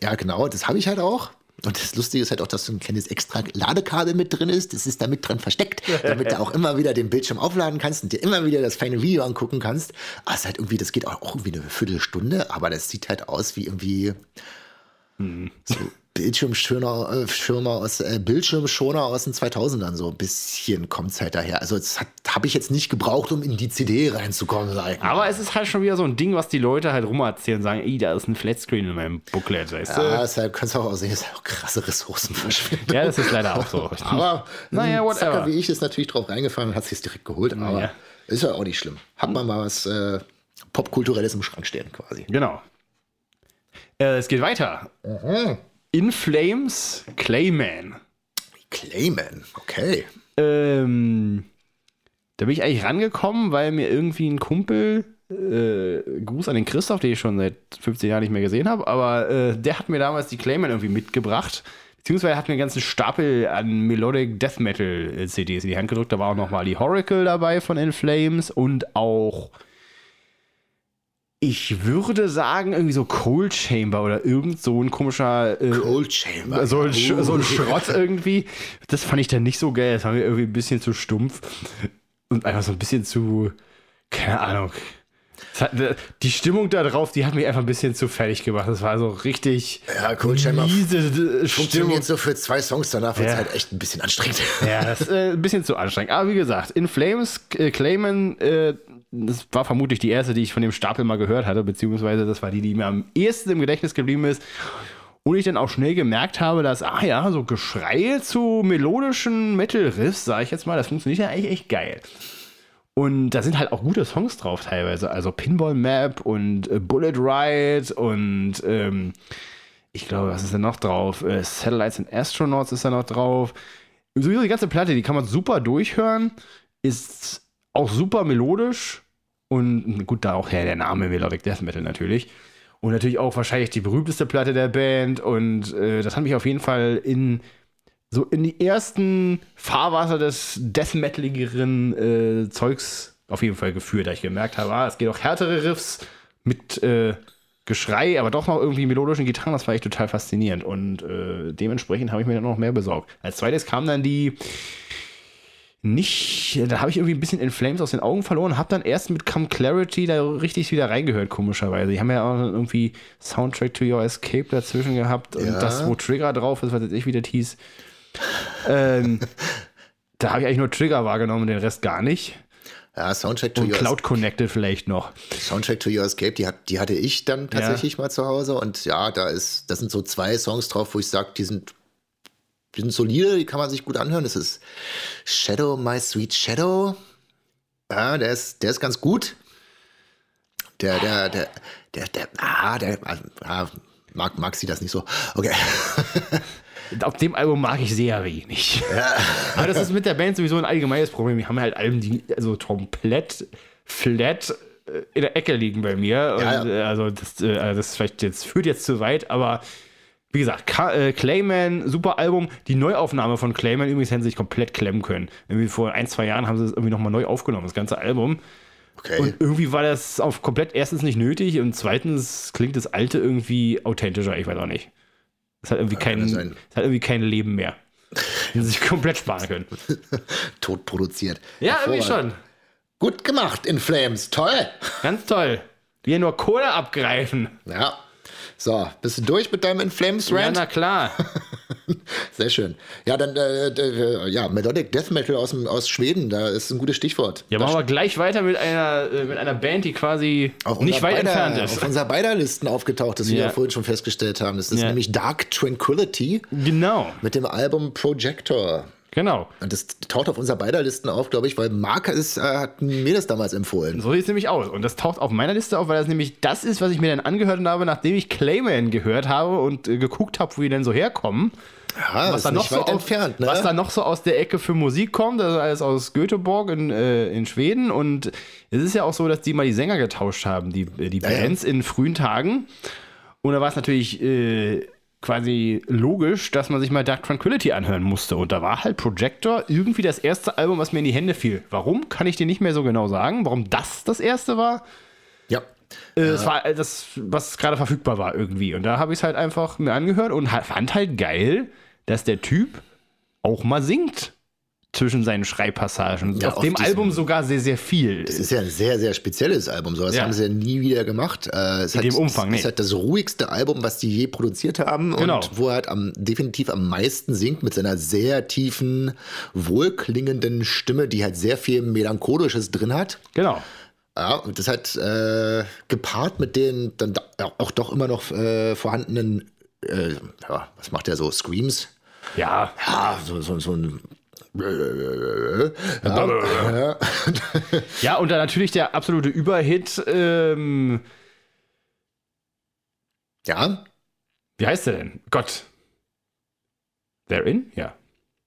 ja genau, das habe ich halt auch. Und das Lustige ist halt auch, dass so ein kleines extra Ladekabel mit drin ist. Das ist da mit dran versteckt, damit du auch immer wieder den Bildschirm aufladen kannst und dir immer wieder das feine Video angucken kannst. Aber es ist halt irgendwie, das geht auch irgendwie eine Viertelstunde, aber das sieht halt aus wie irgendwie so Bildschirmschirmer, äh, Schirmer aus, äh, Bildschirmschoner aus den 2000ern. So ein bisschen kommt es halt daher. Also das habe ich jetzt nicht gebraucht, um in die CD reinzukommen. Sag ich mal. Aber es ist halt schon wieder so ein Ding, was die Leute halt rumerzählen, sagen, ey, da ist ein Flatscreen in meinem Booklet, weißt du? Ja, deshalb kannst du auch sehen, dass auch krasse Ressourcen verschwinden. Ja, das ist leider auch so. Aber Naja, whatever. Zacker wie ich ist natürlich drauf reingefallen und hat sich direkt geholt. Aber Ja. ist ja auch nicht schlimm. Hat man mal was äh, Popkulturelles im Schrank stehen quasi. Genau. Äh, es geht weiter. In Flames Clayman. Clayman, okay. Ähm, da bin ich eigentlich rangekommen, weil mir irgendwie ein Kumpel, äh, Gruß an den Christoph, den ich schon seit 15 Jahren nicht mehr gesehen habe, aber äh, der hat mir damals die Clayman irgendwie mitgebracht. Beziehungsweise hat mir einen ganzen Stapel an Melodic Death Metal äh, CDs in die Hand gedrückt. Da war auch nochmal die Horacle dabei von In Flames und auch, ich würde sagen, irgendwie so Cold Chamber oder irgend so ein komischer äh, Cold Chamber. so ein, Sch Uh. so ein Schrott irgendwie. Das fand ich dann nicht so geil. Das war mir irgendwie ein bisschen zu stumpf. Und einfach so ein bisschen zu, keine Ahnung. Hat, die Stimmung da drauf, die hat mich einfach ein bisschen zu fertig gemacht. Das war so richtig Ja, Chamber miese Stimmung. Funktioniert so für zwei Songs, danach wird es Ja. halt echt ein bisschen anstrengend. Ja, das ist äh, ein bisschen zu anstrengend. Aber wie gesagt, In Flames äh, Clayman, äh, das war vermutlich die erste, die ich von dem Stapel mal gehört hatte, beziehungsweise das war die, die mir am ehesten im Gedächtnis geblieben ist. Und ich dann auch schnell gemerkt habe, dass, ah ja, so Geschreie zu melodischen Metal-Riffs, sage ich jetzt mal, das funktioniert ja eigentlich echt geil. Und da sind halt auch gute Songs drauf teilweise. Also Pinball Map und äh, Bullet Ride und ähm, ich glaube, was ist denn noch drauf? Äh, Satellites and Astronauts ist da noch drauf. Sowieso die ganze Platte, die kann man super durchhören. Ist auch super melodisch. Und gut, da auch her der Name Melodic Death Metal natürlich. Und natürlich auch wahrscheinlich die berühmteste Platte der Band. Und äh, das hat mich auf jeden Fall in so in die ersten Fahrwasser des Death Metaligeren äh, Zeugs auf jeden Fall geführt, da ich gemerkt habe, ah, es geht auch härtere Riffs mit äh, Geschrei, aber doch noch irgendwie melodischen Gitarren, das war echt total faszinierend und äh, dementsprechend habe ich mir dann noch mehr besorgt. Als zweites kam dann die nicht, da habe ich irgendwie ein bisschen In Flames aus den Augen verloren, habe dann erst mit Come Clarity da richtig wieder reingehört, komischerweise. Die haben ja auch irgendwie Soundtrack to Your Escape dazwischen gehabt und Ja. das, wo Trigger drauf ist, was jetzt ich wieder hieß. ähm, da habe ich eigentlich nur Trigger wahrgenommen und den Rest gar nicht. Ja, Soundtrack to, Und Your, Cloud Connected vielleicht noch. Soundtrack to Your Escape, die, hat, die hatte ich dann tatsächlich mal zu Hause. Und ja, da ist, das sind so zwei Songs drauf, wo ich sage, die sind, die sind solide, die kann man sich gut anhören. Das ist Shadow, My Sweet Shadow. Ja, der ist, der ist ganz gut. Der, der, der, der, der, ah, der, ah, mag, mag sie das nicht so. Okay. Auf dem Album mag ich sehr wenig. Aber das ist mit der Band sowieso ein allgemeines Problem. Wir haben halt Alben, die also komplett flat äh, in der Ecke liegen bei mir. Ja, ja. äh, Also das, äh, also das vielleicht jetzt, führt jetzt zu weit, aber wie gesagt, Ka äh, Clayman, super Album. Die Neuaufnahme von Clayman übrigens hätten sie sich komplett klemmen können. Irgendwie vor ein, zwei Jahren haben sie es irgendwie nochmal neu aufgenommen, das ganze Album. Okay. Und irgendwie war das auf komplett erstens nicht nötig und zweitens klingt das alte irgendwie authentischer, ich weiß auch nicht. Es hat irgendwie, kein, kann sein. es hat irgendwie kein Leben mehr. Die sich komplett sparen können. Tot produziert. Ja, irgendwie schon. Gut gemacht, In Flames. Toll. Ganz toll. Wir nur Kohle abgreifen. Ja. So, bist du durch mit deinem In Flames Ja, Rant? na klar. Sehr schön. Ja, dann, äh, d- ja, Melodic Death Metal aus, dem, aus Schweden, da ist ein gutes Stichwort. Ja, machen wir gleich weiter mit einer, äh, mit einer Band, die quasi nicht weit beider, entfernt ist. Auf unserer beider Listen aufgetaucht, das wir Ja. ja vorhin schon festgestellt haben. Das ist Ja. nämlich Dark Tranquility Genau, mit dem Album Projector. Genau. Und das taucht auf unserer beider Listen auf, glaube ich, weil Mark ist, äh, hat mir das damals empfohlen. So sieht es nämlich aus. Und das taucht auf meiner Liste auf, weil das nämlich das ist, was ich mir dann angehört habe, nachdem ich Clayman gehört habe und äh, geguckt habe, wo die denn so herkommen. Ja, was ist da, noch nicht so weit aus, entfernt, ne? was da noch so aus der Ecke für Musik kommt, also alles aus Göteborg in, äh, in Schweden. Und es ist ja auch so, dass die mal die Sänger getauscht haben, die, äh, die ja. Bands in frühen Tagen. Und da war es natürlich äh, quasi logisch, dass man sich mal Dark Tranquility anhören musste. Und da war halt Projector irgendwie das erste Album, was mir in die Hände fiel. Warum, kann ich dir nicht mehr so genau sagen. Warum das das erste war? ja. Äh, Es war äh, das, was gerade verfügbar war irgendwie. Und da habe ich es halt einfach mir angehört und fand halt geil, dass der Typ auch mal singt zwischen seinen Schreibpassagen. Ja, Auf auf dem Album sogar sehr, sehr viel. Das ist ja ein sehr, sehr spezielles Album. So was Ja. haben sie ja nie wieder gemacht. Äh, es In hat, dem Umfang, Es nee. ist halt das ruhigste Album, was die je produziert haben. Genau. Und wo er halt am, definitiv am meisten singt mit seiner sehr tiefen, wohlklingenden Stimme, die halt sehr viel Melancholisches drin hat. Genau. Ja, und das hat äh, gepaart mit den dann da- auch doch immer noch äh, vorhandenen, äh, ja, was macht er so, Screams? Ja, Ja, so, so, so ein. Ja, ja. und dann natürlich der absolute Überhit. Ähm, ja, wie heißt der denn? Gott. Therein? Ja.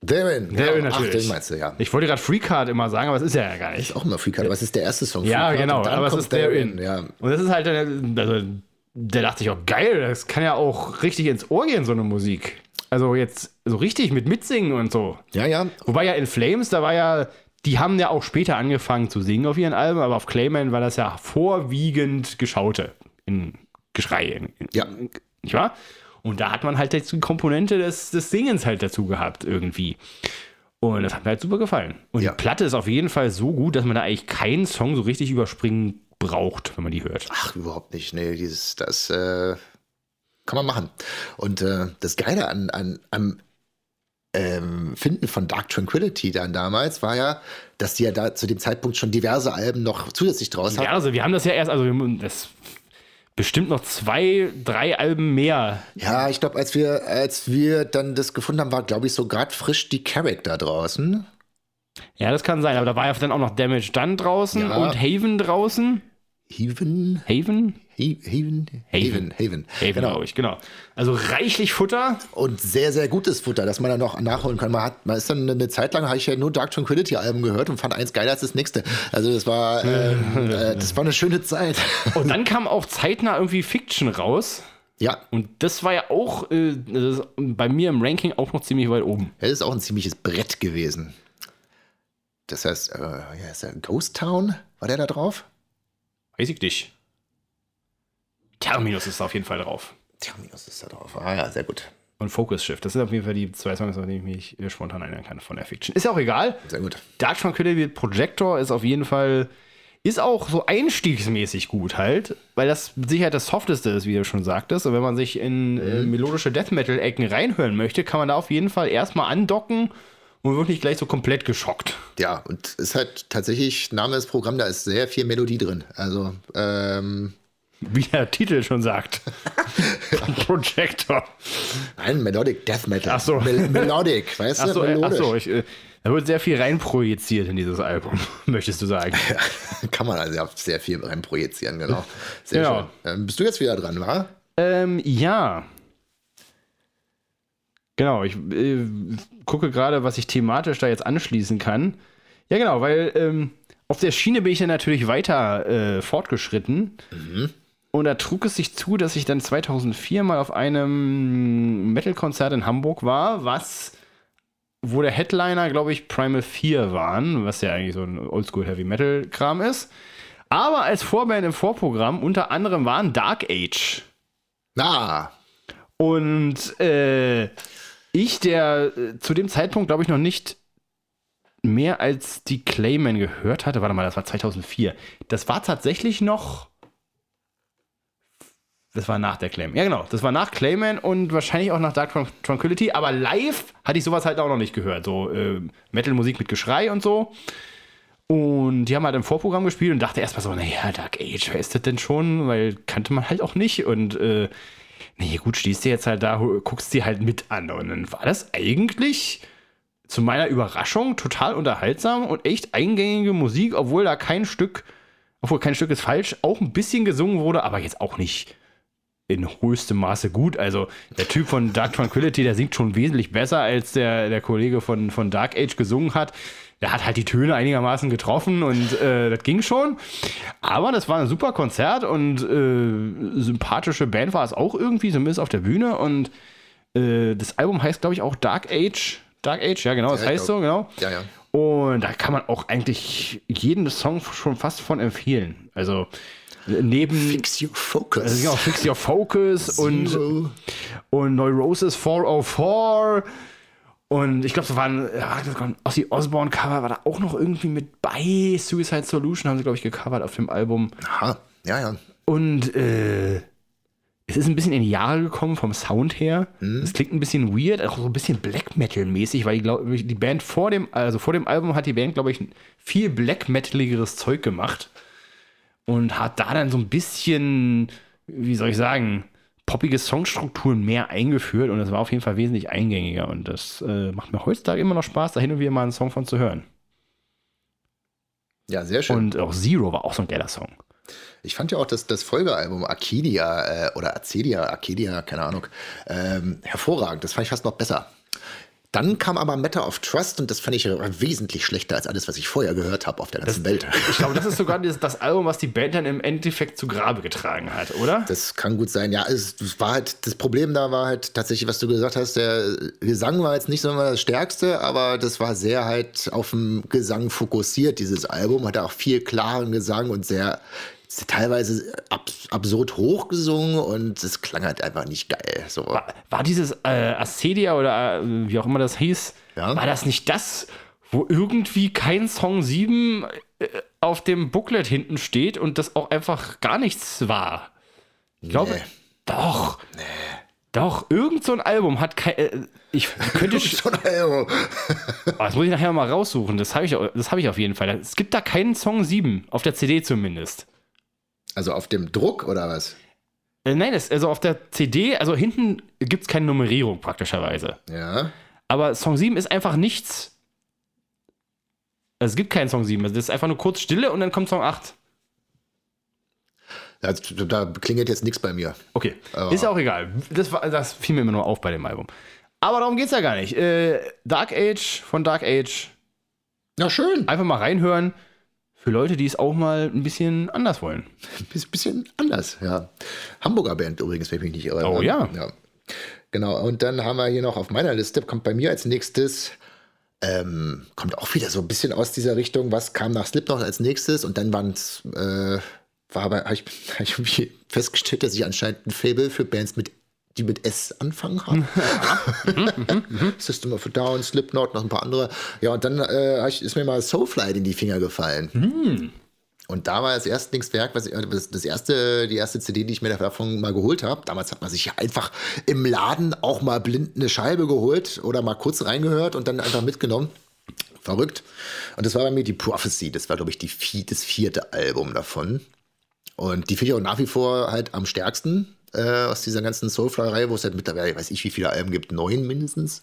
Therein. Therein ja, Ach, natürlich. den meinst du, ja. Ich wollte gerade Free Card immer sagen, aber es ist ja gar nicht. Ist auch immer Freak, aber es ist der erste Song. Ja, genau, aber es ist Therein. Ja. Und das ist halt, dann- also, der dachte ich auch, geil, das kann ja auch richtig ins Ohr gehen, so eine Musik. Also jetzt so richtig mit Mitsingen und so. ja, ja, Wobei ja in Flames, da war ja, die haben ja auch später angefangen zu singen auf ihren Alben, aber auf Clayman war das ja vorwiegend Geschaute. In Geschrei. In, in, Ja. Nicht wahr? Und da hat man halt die Komponente des, des Singens halt dazu gehabt, irgendwie. Und das hat mir halt super gefallen. Und Ja. die Platte ist auf jeden Fall so gut, dass man da eigentlich keinen Song so richtig überspringen braucht, wenn man die hört. Ach, überhaupt nicht. Nee, dieses, das äh, kann man machen. Und äh, das Geile an, an, am ähm, Finden von Dark Tranquility dann damals war ja, dass die ja da zu dem Zeitpunkt schon diverse Alben noch zusätzlich draus Ja, hatten. also wir haben das ja erst, also das bestimmt noch zwei, drei Alben mehr. Ja, ich glaube, als wir, als wir dann das gefunden haben, war, glaube ich, so gerade frisch die Character draußen. Ja, das kann sein, aber da war ja dann auch noch Damage Done draußen Ja. und Haven draußen. Haven? Haven? Haven? Haven. Haven. Haven, Genau. glaube ich, genau. Also reichlich Futter. Und sehr, sehr gutes Futter, das man dann noch nachholen kann. Man, hat, man ist dann eine Zeit lang, habe ich ja nur Dark Tranquility Alben gehört und fand eins geiler als das nächste. Also das war, ähm, äh, das war eine schöne Zeit. Und dann kam auch zeitnah irgendwie Fiction raus. ja, Und das war ja auch äh, bei mir im Ranking auch noch ziemlich weit oben. das ist auch ein ziemliches Brett gewesen. Das heißt, äh, ja, ist der Ghost Town? War der da drauf? Weiß ich nicht. Terminus ist da auf jeden Fall drauf. Terminus ist da drauf. Ah ja, sehr gut. und Focus Shift. Das sind auf jeden Fall die zwei Songs, an die ich mich spontan erinnern kann von der Fiction. Ist ja auch egal. Sehr gut. Dark Tranquility Projector ist auf jeden Fall, ist auch so einstiegsmäßig gut halt, weil das mit Sicherheit das Softeste ist, wie du schon sagtest. Und wenn man sich in äh, melodische Death Metal-Ecken reinhören möchte, kann man da auf jeden Fall erstmal andocken und wirklich gleich so komplett geschockt. Ja, und ist halt tatsächlich, Name des Programms, da ist sehr viel Melodie drin. Also, ähm, Wie der Titel schon sagt. Projector. nein, Melodic Death Metal. Ach so. Mel Melodic, weißt Achso, du? äh, Melodisch. achso ich, äh, da wird sehr viel reinprojiziert in dieses Album, möchtest du sagen. Kann man also sehr viel rein projizieren, genau. Sehr Genau. schön. Ähm, bist du jetzt wieder dran, wa? Ähm, ja. Genau, ich äh, gucke gerade, was ich thematisch da jetzt anschließen kann. Ja, genau, weil ähm, auf der Schiene bin ich dann natürlich weiter äh, fortgeschritten. Und da trug es sich zu, dass ich dann 2004 mal auf einem Metal-Konzert in Hamburg war, was wo der Headliner, glaube ich, Primal 4 waren, was ja eigentlich so ein Oldschool-Heavy-Metal-Kram ist. Aber als Vorband im Vorprogramm unter anderem waren Dark Age. Na, Und äh, ich, der äh, zu dem Zeitpunkt, glaube ich, noch nicht mehr als die Clayman gehört hatte, warte mal, das war 2004. Das war tatsächlich noch. Das war nach der Clayman. Ja, genau. Das war nach Clayman und wahrscheinlich auch nach Dark Tran- Tranquility. Aber live hatte ich sowas halt auch noch nicht gehört. So äh, Metal-Musik mit Geschrei und so. Und die haben halt im Vorprogramm gespielt und dachte erstmal so, naja, Dark Age, wer ist das denn schon? Weil kannte man halt auch nicht. Und äh, nee, gut, stehst du jetzt halt da, guckst dir halt mit an. Und dann war das eigentlich zu meiner Überraschung total unterhaltsam und echt eingängige Musik, obwohl da kein Stück, obwohl kein Stück ist falsch, auch ein bisschen gesungen wurde, aber jetzt auch nicht in höchstem Maße gut. Also der Typ von Dark Tranquility, der singt schon wesentlich besser, als der, der Kollege von, von Dark Age gesungen hat. Der hat halt die Töne einigermaßen getroffen und äh, das ging schon. Aber das war ein super Konzert und äh, sympathische Band war es auch irgendwie, zumindest auf der Bühne. Und äh, das Album heißt, glaube ich, auch Dark Age. Dark Age, ja genau, das Ja, heißt so, genau. ja, ja. Und da kann man auch eigentlich jeden Song schon fast von empfehlen. Also neben Fix your focus. also genau, Fix Your Focus und, Zero. und Neurosis 404. Und ich glaube, da waren ja, ein Ozzy Osbourne Cover war da auch noch irgendwie mit bei. Suicide Solution haben sie, glaube ich, gecovert auf dem Album. Aha, ja, ja. Und äh, es ist ein bisschen in die Jahre gekommen vom Sound her. Es klingt ein bisschen weird, auch so ein bisschen Black Metal-mäßig, weil ich glaube, die Band vor dem, also vor dem Album hat die Band, glaube ich, viel Black Metaligeres Zeug gemacht. Und hat da dann so ein bisschen, wie soll ich sagen, poppige Songstrukturen mehr eingeführt und es war auf jeden Fall wesentlich eingängiger. Und das äh, macht mir heutzutage immer noch Spaß, da hin und wieder mal einen Song von zu hören. Ja, sehr schön. Und auch Zero war auch so ein geiler Song. Ich fand ja auch das, das Folgealbum Arcadia äh, oder Arcadia, Arcadia, keine Ahnung, ähm, hervorragend. Das fand ich fast noch besser. Dann kam aber Matter of Trust und das fand ich wesentlich schlechter als alles, was ich vorher gehört habe auf der ganzen Welt. Ich glaube, das ist sogar das, das Album, was die Band dann im Endeffekt zu Grabe getragen hat, oder? Das kann gut sein. Ja, es, es war halt, das Problem da war halt tatsächlich, was du gesagt hast, der Gesang war jetzt nicht so immer das Stärkste, aber das war sehr halt auf dem Gesang fokussiert, dieses Album. Hatte auch viel klaren Gesang und sehr, teilweise abs absurd hoch gesungen und es klang halt einfach nicht geil. So. War, war dieses äh, Acedia oder äh, wie auch immer das hieß, Ja. war das nicht das, wo irgendwie kein Song 7 äh, auf dem Booklet hinten steht und das auch einfach gar nichts war? Ich glaube, Nee. doch. Doch, irgend so ein Album hat kein. Äh, ich könnte. Ein Album. Oh, das muss ich nachher mal raussuchen. Das habe ich, das hab ich auf jeden Fall. Es gibt da keinen Song 7, auf der CD zumindest. Also auf dem Druck oder was? Äh, nein, das, also auf der CD, also hinten gibt es keine Nummerierung praktischerweise. Ja. Aber Song 7 ist einfach nichts. Also es gibt keinen Song 7. Also das ist einfach nur kurz Stille und dann kommt Song 8. Da, da klingelt jetzt nichts bei mir. Okay. Aber- Ist ja auch egal. Das, war, das fiel mir immer nur auf bei dem Album. Aber darum geht es ja gar nicht. Äh, Dark Age von Dark Age. Ja, schön. Einfach mal reinhören. Für Leute, die es auch mal ein bisschen anders wollen. Ein bisschen anders, ja. Hamburger Band übrigens, wenn ich mich nicht irre. Oh, ja. ja. Genau, und dann haben wir hier noch auf meiner Liste, kommt bei mir als nächstes, ähm, kommt auch wieder so ein bisschen aus dieser Richtung, was kam nach Slipknot als nächstes und dann waren es, äh, war aber, habe ich, hab ich festgestellt, dass ich anscheinend ein Fable für Bands mit die mit S anfangen haben. System of a Down, Slipknot, noch ein paar andere. Ja, und dann äh, ist mir mal Soulfly in die Finger gefallen. Und da war das Erstlingswerk, was ich, das, das erste, die erste CD, die ich mir davon mal geholt habe. Damals hat man sich ja einfach im Laden auch mal blind eine Scheibe geholt oder mal kurz reingehört und dann einfach mitgenommen. Verrückt. Und das war bei mir die Prophecy. Das war, glaube ich, die, das vierte Album davon. Und die finde ich auch nach wie vor halt am stärksten äh, aus dieser ganzen Soulfly-Reihe, wo es halt mittlerweile, weiß ich, wie viele Alben gibt, neun mindestens.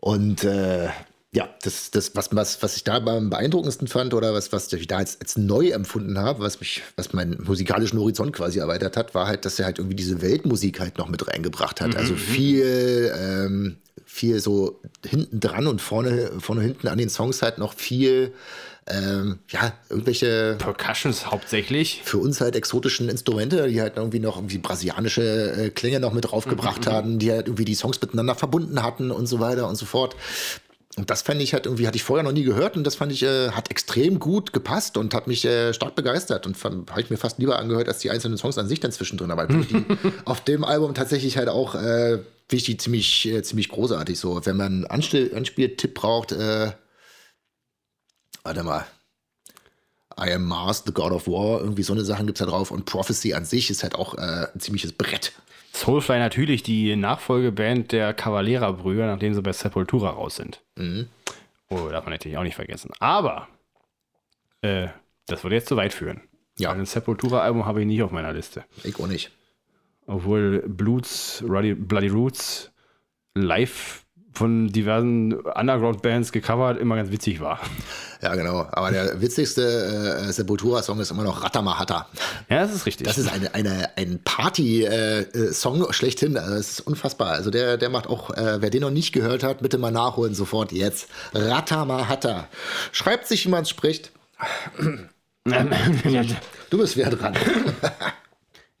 Und äh, ja, das, das was, was, was ich da am beeindruckendsten fand oder was, was ich da als, als neu empfunden habe, was mich, was meinen musikalischen Horizont quasi erweitert hat, war halt, dass er halt irgendwie diese Weltmusik halt noch mit reingebracht hat. Also mhm. Also viel, ähm, viel so hinten dran und vorne, vorne hinten an den Songs halt noch viel ähm, ja, irgendwelche Percussions hauptsächlich. Für uns halt exotischen Instrumente, die halt irgendwie noch irgendwie brasilianische äh, Klänge noch mit draufgebracht mhm, mhm. hatten, die halt irgendwie die Songs miteinander verbunden hatten und so weiter und so fort. Und das fand ich halt irgendwie, hatte ich vorher noch nie gehört und das fand ich, äh, hat extrem gut gepasst und hat mich äh, stark begeistert und habe ich mir fast lieber angehört als die einzelnen Songs an sich dann zwischendrin. Aber die auf dem Album tatsächlich halt auch, äh, wichtig, ziemlich, äh, ziemlich großartig so. Wenn man einen Anspieltipp braucht, äh, warte mal. I Am Mars, The God of War, irgendwie so eine Sachen gibt es da drauf. Und Prophecy an sich ist halt auch äh, ein ziemliches Brett. Soulfly natürlich die Nachfolgeband der Cavalera-Brüder, nachdem sie bei Sepultura raus sind. Mhm. Oh, darf man natürlich auch nicht vergessen. Aber äh, das würde jetzt zu weit führen. Ja. Ein Sepultura-Album habe ich nicht auf meiner Liste. Ich auch nicht. Obwohl Bloods, Bloody Roots live von diversen Underground-Bands gecovert, immer ganz witzig war. Ja, genau. Aber der witzigste äh, Sepultura-Song ist immer noch Ratamahata. Ja, das ist richtig. Das ist eine, eine, ein Party-Song äh, schlechthin. Also das ist unfassbar. Also der, der macht auch, äh, wer den noch nicht gehört hat, bitte mal nachholen, sofort jetzt. Ratamahata. Schreibt sich, wie man es spricht. du bist wieder dran.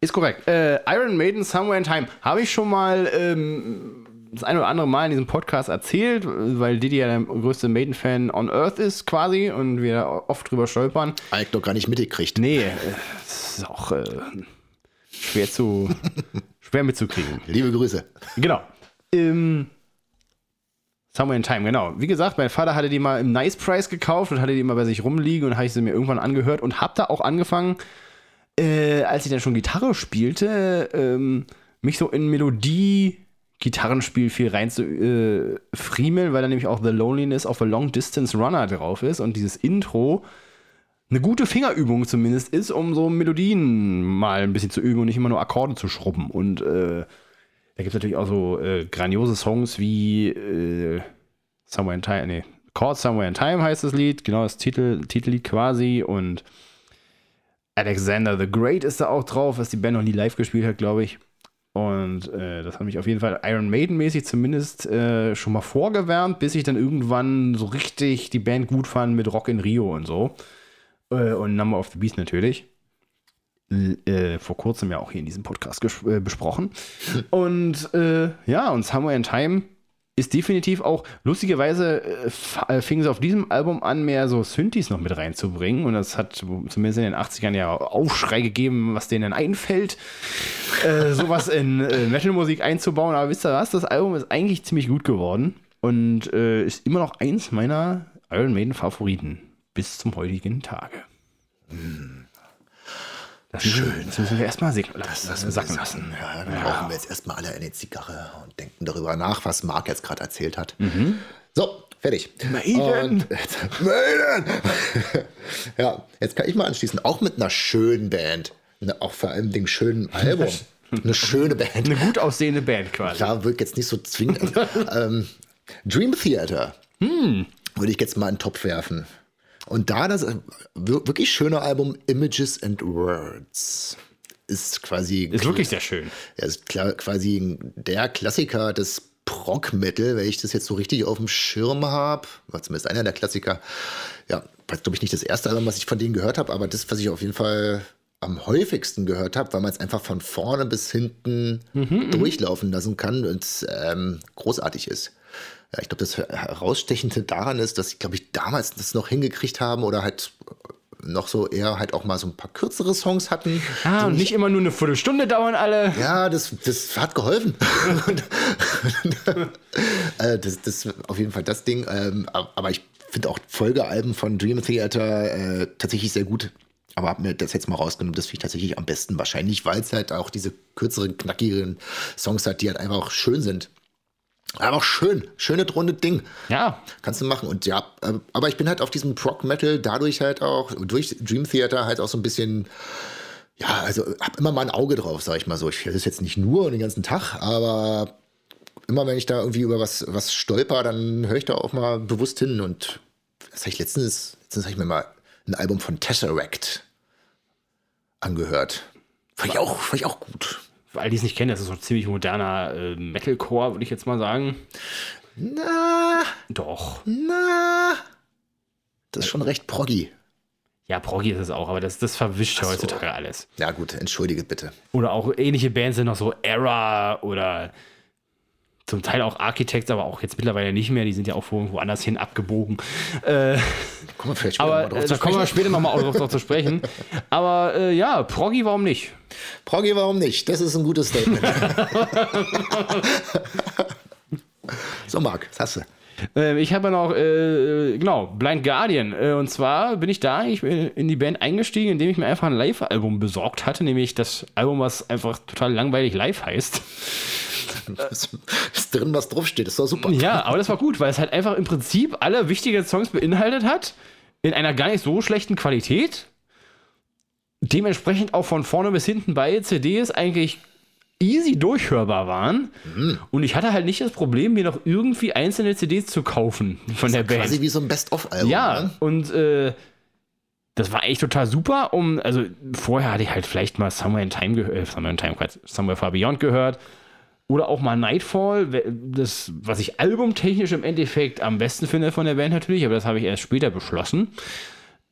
Ist korrekt. Äh, Iron Maiden Somewhere in Time habe ich schon mal ähm, das eine oder andere Mal in diesem Podcast erzählt, weil Didi ja der größte Maiden-Fan on Earth ist quasi und wir oft drüber stolpern. Eigentlich doch gar nicht mitgekriegt. Nee, das ist auch äh, schwer zu schwer mitzukriegen. Liebe Grüße. Genau. Ähm, Somewhere in Time, genau. Wie gesagt, mein Vater hatte die mal im Nice Price gekauft und hatte die mal bei sich rumliegen und habe ich sie mir irgendwann angehört und habe da auch angefangen, äh, als ich dann schon Gitarre spielte, ähm, mich so in Melodie Gitarrenspiel viel rein zu äh, friemeln, weil da nämlich auch The Loneliness of a Long Distance Runner drauf ist und dieses Intro eine gute Fingerübung zumindest ist, um so Melodien mal ein bisschen zu üben und nicht immer nur Akkorde zu schrubben. Und äh, da gibt es natürlich auch so äh, grandiose Songs wie äh, Somewhere in Time, nee, Chord Somewhere in Time heißt das Lied, genau das Titel, Titellied quasi und Alexander the Great ist da auch drauf, was die Band noch nie live gespielt hat, glaube ich. Und äh, das hat mich auf jeden Fall Iron Maiden-mäßig zumindest äh, schon mal vorgewärmt, bis ich dann irgendwann so richtig die Band gut fand mit Rock in Rio und so. Äh, und Number of the Beast natürlich. Äh, vor kurzem ja auch hier in diesem Podcast äh, besprochen. Und äh, ja, und Somewhere in Time ist definitiv auch, lustigerweise äh, äh, fing sie auf diesem Album an, mehr so Synthes noch mit reinzubringen. Und das hat zumindest in den 80ern ja Aufschrei gegeben, was denen einfällt, äh, sowas in äh, Metal-Musik einzubauen. Aber wisst ihr was? Das Album ist eigentlich ziemlich gut geworden und äh, ist immer noch eins meiner Iron Maiden-Favoriten bis zum heutigen Tage. Hm. Das Schön. Müssen, das müssen wir erstmal sacken lassen. Ja, dann ja. rauchen wir jetzt erstmal alle eine Zigarre und denken darüber nach, was Marc jetzt gerade erzählt hat. Mhm. So, fertig. Maiden! Maiden! ja, jetzt kann ich mal anschließen. Auch mit einer schönen Band. Ne, auch vor allem dem schönen Album. Eine schöne Band. Eine gut aussehende Band quasi. Ja, wirkt jetzt nicht so zwingend. ähm, Dream Theater. Hm. Würde ich jetzt mal in den Topf werfen. Und da das äh, wirklich schöne Album Images and Words ist quasi. Ist wirklich sehr schön. Er ist quasi der Klassiker des Prog-Metal, wenn ich das jetzt so richtig auf dem Schirm habe. War zumindest einer der Klassiker. Ja, war glaube ich nicht das erste Album, was ich von denen gehört habe, aber das, was ich auf jeden Fall am häufigsten gehört habe, weil man es einfach von vorne bis hinten mhm, mhm. durchlaufen lassen kann und ähm, großartig ist. Ja, ich glaube, das Herausstechende daran ist, dass ich, glaube ich, damals das noch hingekriegt haben oder halt noch so eher halt auch mal so ein paar kürzere Songs hatten. Ah, und nicht immer nur eine Viertelstunde dauern alle. Ja, das, das hat geholfen. äh, das, das auf jeden Fall das Ding. Ähm, aber ich finde auch Folgealben von Dream Theater äh, tatsächlich sehr gut. Aber habe mir das jetzt mal rausgenommen. Das finde ich tatsächlich am besten. Wahrscheinlich, weil es halt auch diese kürzeren, knackigeren Songs hat, die halt einfach auch schön sind. Aber schön, schöne runde Ding. Ja. Kannst du machen. Und ja, äh, aber ich bin halt auf diesem Prog Metal dadurch halt auch, durch Dream Theater halt auch so ein bisschen, ja, also hab immer mal ein Auge drauf, sag ich mal so. Ich höre das jetzt nicht nur den ganzen Tag, aber immer wenn ich da irgendwie über was, was stolper, dann höre ich da auch mal bewusst hin. Und das habe ich letztens, letztens habe ich mir mal ein Album von Tesseract angehört. Fand ich auch, fand ich auch gut. All die es nicht kennen, das ist so ein ziemlich moderner äh, Metalcore, würde ich jetzt mal sagen. Na, Doch. na. Das ist schon recht proggy. Ja, Proggy ist es auch, aber das, das verwischt so. heutzutage alles. Ja, gut, entschuldige bitte. Oder auch ähnliche Bands sind noch so Era oder zum Teil auch Architects, aber auch jetzt mittlerweile nicht mehr. Die sind ja auch woanders hin abgebogen. Äh, Kommen wir vielleicht später aber drauf äh, zu da kommen wir später nochmal drauf, drauf zu sprechen. Aber äh, ja, Proggy, warum nicht? Proggy, warum nicht? Das ist ein gutes Statement. so, Marc, was hast du? Ähm, ich habe noch, äh, genau, Blind Guardian. Äh, und zwar bin ich da ich bin in die Band eingestiegen, indem ich mir einfach ein Live-Album besorgt hatte, nämlich das Album, was einfach total langweilig live heißt. Ist drin, was draufsteht. Ist doch super. Ja, aber das war gut, weil es halt einfach im Prinzip alle wichtigen Songs beinhaltet hat, in einer gar nicht so schlechten Qualität. Dementsprechend auch von vorne bis hinten beide CDs eigentlich easy durchhörbar waren. Und ich hatte halt nicht das Problem, mir noch irgendwie einzelne CDs zu kaufen von der Band. Quasi wie so ein Best-of-Album. Ja, ne? und äh, das war echt total super. Um, also vorher hatte ich halt vielleicht mal Somewhere in Time gehört, äh, Somewhere in Time, Somewhere Far Beyond gehört. Oder auch mal Nightfall, das, was ich albumtechnisch im Endeffekt am besten finde von der Band natürlich, aber das habe ich erst später beschlossen.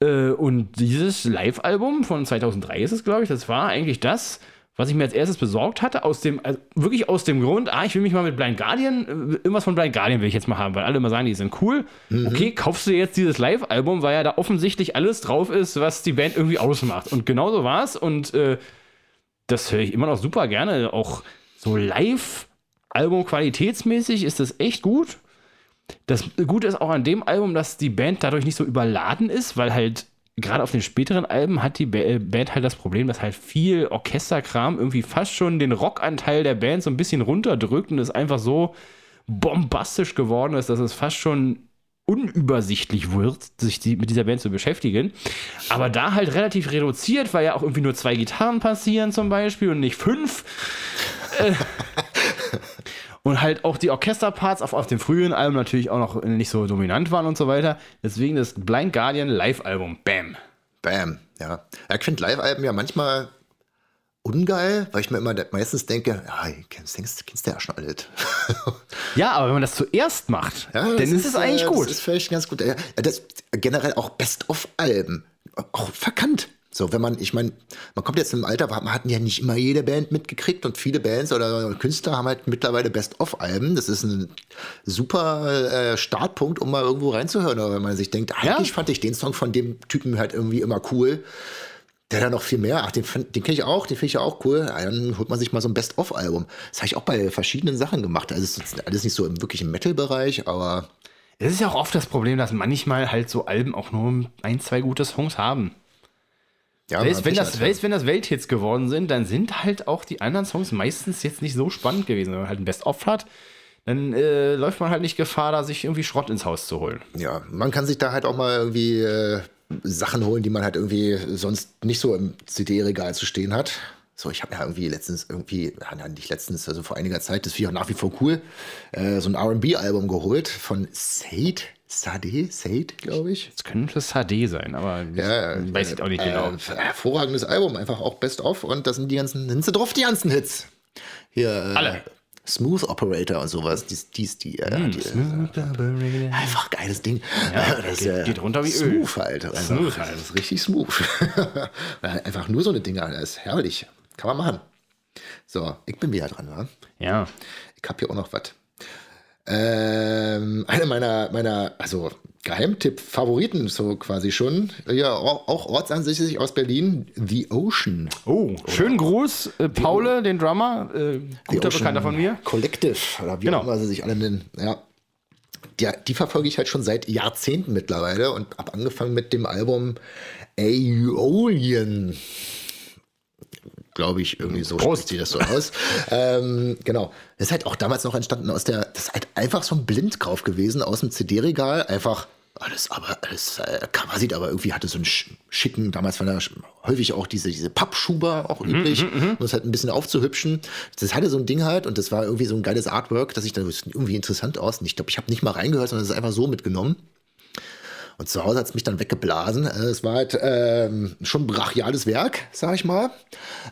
Äh, und dieses Live-Album von 2003 ist es, glaube ich, das war eigentlich das, was ich mir als erstes besorgt hatte, aus dem, also wirklich aus dem Grund, ah, ich will mich mal mit Blind Guardian, äh, irgendwas von Blind Guardian will ich jetzt mal haben, weil alle immer sagen, die sind cool. Okay, kaufst du jetzt dieses Live-Album, weil ja da offensichtlich alles drauf ist, was die Band irgendwie ausmacht. Und genauso war es und äh, das höre ich immer noch super gerne. Auch so Live-Album qualitätsmäßig ist das echt gut. Das Gute ist auch an dem Album, dass die Band dadurch nicht so überladen ist, weil halt gerade auf den späteren Alben hat die äh, Band halt das Problem, dass halt viel Orchesterkram irgendwie fast schon den Rockanteil der Band so ein bisschen runterdrückt und es einfach so bombastisch geworden ist, dass es fast schon unübersichtlich wird, sich die, mit dieser Band zu beschäftigen. Aber da halt relativ reduziert, weil ja auch irgendwie nur zwei Gitarren passieren zum Beispiel und nicht fünf. Äh, und halt auch die Orchesterparts auf, auf dem frühen Album natürlich auch noch nicht so dominant waren und so weiter. Deswegen das Blind Guardian Live-Album. Bam. Bam. Ja. ja ich finde Live-Alben ja manchmal ungeil, weil ich mir immer meistens denke, ja, kennst, kennst, kennst du ja schon alles. Ja, aber wenn man das zuerst macht, Ja, dann das ist es eigentlich äh, gut. Das ist vielleicht ganz gut. Ja, das, generell auch Best-of-Alben. Auch verkannt. So, wenn man, ich meine, man kommt jetzt im Alter, man hat ja nicht immer jede Band mitgekriegt und viele Bands oder Künstler haben halt mittlerweile Best-of-Alben. Das ist ein super äh, Startpunkt, um mal irgendwo reinzuhören. Oder wenn man sich denkt, eigentlich fand ich den Song von dem Typen halt irgendwie immer cool. Der da noch viel mehr, ach, den, den kenne ich auch, den finde ich ja auch cool. Dann holt man sich mal so ein Best-of-Album. Das habe ich auch bei verschiedenen Sachen gemacht. Also, es ist alles nicht so im wirklichen Metal-Bereich, aber Es ist ja auch oft das Problem, dass manchmal halt so Alben auch nur ein, zwei gute Songs haben. ja, Selbst wenn, das, hat, selbst wenn das Welthits geworden sind, dann sind halt auch die anderen Songs meistens jetzt nicht so spannend gewesen. Wenn man halt ein Best-of hat, dann äh, läuft man halt nicht Gefahr, da sich irgendwie Schrott ins Haus zu holen. ja, man kann sich da halt auch mal irgendwie äh, Sachen holen, die man halt irgendwie sonst nicht so im CD-Regal zu stehen hat. So, ich habe ja irgendwie letztens irgendwie, ja, nicht letztens, also vor einiger Zeit, das finde ich auch nach wie vor cool, äh, so ein RB-Album geholt von Sade, Sade, Sade, glaube ich. Das könnte HD sein, aber Ja, weiß ich auch nicht äh, genau. Äh, hervorragendes Album, einfach auch Best of und da sind die ganzen, sind sie drauf, die ganzen Hits. Hier, äh, Alle. Smooth Operator und sowas, dies, dies die, äh, die einfach geiles Ding. Ja, das geht- geht runter wie Öl. smooth halt. Einfach. Smooth Das ist richtig smooth. einfach nur so eine Dinger, das ist herrlich. Kann man machen. So, ich bin wieder dran, wa? Ja. Ich habe hier auch noch was. Ähm, eine meiner, meiner, also Geheimtipp, Favoriten, so quasi schon. Ja, auch ortsansässig aus Berlin, The Ocean. Oh, schönen Gruß, äh, Paule, den Drummer, äh, guter Bekannter von mir. Collective, oder wie Genau. auch immer sie sich alle nennen. Ja. Die, die verfolge ich halt schon seit Jahrzehnten mittlerweile und habe angefangen mit dem Album Aeolian. Glaube ich, irgendwie so Prost. spricht sie das so aus. ähm, genau. Das ist halt auch damals noch entstanden aus der, das ist halt einfach so ein Blindkauf gewesen aus dem CD-Regal. Einfach alles, aber alles, äh, Cover sieht aber irgendwie hatte so einen sch- schicken, damals waren da häufig auch diese, diese Pappschuber auch üblich, um das halt ein bisschen aufzuhübschen. Das hatte so ein Ding halt und das war irgendwie so ein geiles Artwork, dass ich da das sieht irgendwie interessant aus. Und ich glaube, ich habe nicht mal reingehört, sondern es ist einfach so mitgenommen. Und zu Hause hat es mich dann weggeblasen. Äh, Es war halt ähm, schon ein brachiales Werk, sag ich mal.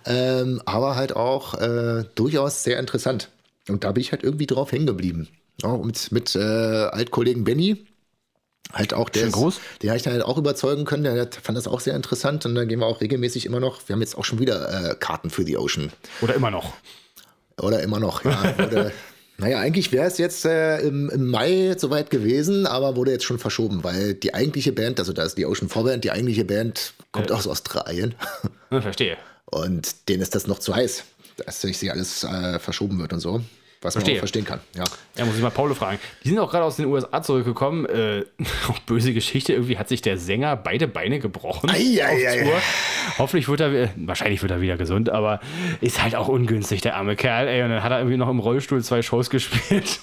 Ähm, aber halt auch äh, durchaus sehr interessant. Und da bin ich halt irgendwie drauf hängen geblieben. Ja, und mit mit äh, Altkollegen Benny. Halt auch der groß. Den habe ich dann halt auch überzeugen können. Der hat- fand das auch sehr interessant. Und dann gehen wir auch regelmäßig immer noch. Wir haben jetzt auch schon wieder äh, Karten für The Ocean. Oder immer noch. Oder immer noch, ja. Wurde, naja, eigentlich wäre es jetzt äh, im, im Mai soweit gewesen, aber wurde jetzt schon verschoben, weil die eigentliche Band, also da ist die Ocean Vorband, die eigentliche Band kommt aus Australien. Ja, verstehe. Und denen ist das noch zu heiß, dass sich alles äh, verschoben wird und so. Was man Verstehe. auch verstehen kann. Ja. Ja, muss ich mal Paul fragen. Die sind auch gerade aus den USA zurückgekommen. Äh, auch böse Geschichte. Irgendwie hat sich der Sänger beide Beine gebrochen. Ei, ei, ei. Hoffentlich wird er, wahrscheinlich wird er wieder gesund, aber ist halt auch ungünstig, der arme Kerl, ey. Und dann hat er irgendwie noch im Rollstuhl zwei Shows gespielt.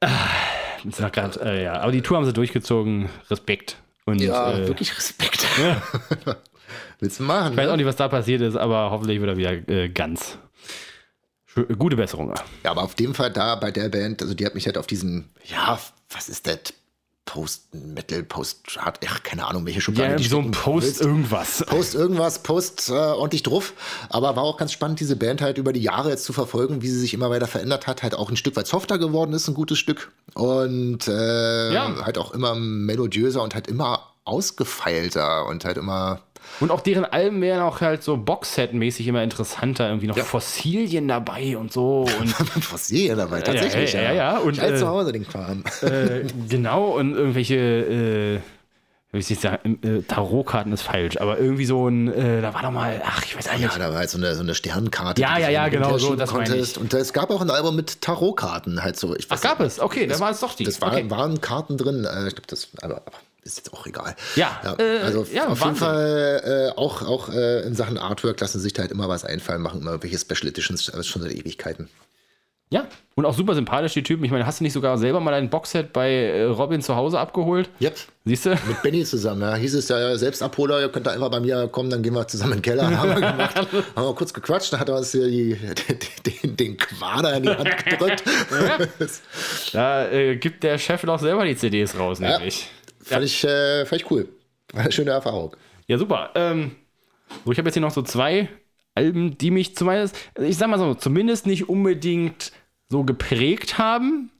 Ah, grad, äh, ja. Aber die Tour haben sie durchgezogen. Respekt. Und Ja, äh, wirklich Respekt. Willst du machen? ich weiß Ne? auch nicht, was da passiert ist, aber hoffentlich wird er wieder äh, ganz. Schö- Gute Besserung. Ja, aber auf dem Fall da bei der Band, also die hat mich halt auf diesen, ja, was ist das? Post-Metal, Post-Hard, ach, keine Ahnung, welche Schublade Ja, die so ein stecken Post willst. irgendwas. Post irgendwas, Post äh, ordentlich drauf. Aber war auch ganz spannend, diese Band halt über die Jahre jetzt zu verfolgen, wie sie sich immer weiter verändert hat. Halt auch ein Stück weit softer geworden ist, ein gutes Stück. Und äh, Ja. halt auch immer melodiöser und halt immer ausgefeilter und halt immer. Und auch deren Alben wären auch halt so Boxset-mäßig immer interessanter. Irgendwie noch Fossilien dabei und so. Und Fossilien dabei, tatsächlich. ja, ja, ja. Und, Und, ich äh, zu Hause den Kram. äh, genau, und irgendwelche, äh, wie soll ich sagen, äh, Tarotkarten ist falsch, aber irgendwie so ein, äh, da war doch mal, ach, ich weiß auch Ja, nicht. da war halt so eine, so eine Sternkarte. Ja, ja, ja, genau, so, das meine ich. Und es gab auch ein Album mit Tarotkarten, halt so. Ich Ach, weiß gab es? Okay, da waren es doch die. Das war, okay. waren Karten drin. Äh, ich glaube, das aber, aber ist jetzt auch egal. Ja, äh, also ja, auf Wahnsinn. jeden Fall äh, auch, auch äh, in Sachen Artwork lassen sich da halt immer was einfallen, machen immer irgendwelche Special Editions, schon seit Ewigkeiten. Ja, und auch super sympathisch, die Typen. Ich meine, hast du nicht sogar selber mal ein Boxset bei äh, Robin zu Hause abgeholt? Yep. Siehst du? Mit Benny zusammen, ja. Hieß es ja, Selbstabholer, ihr könnt da einfach bei mir kommen, dann gehen wir zusammen in den Keller. Haben wir gemacht. haben wir kurz gequatscht, dann hat er uns hier die, den, den Quader in die Hand gedrückt. Da äh, gibt der Chef doch selber die CDs raus, nämlich. Fand, ich, äh, fand ich cool. War eine schöne Erfahrung. Ja, super. Ähm, so, ich habe jetzt hier noch so zwei Alben, die mich zumindest, ich sag mal so, zumindest nicht unbedingt so geprägt haben,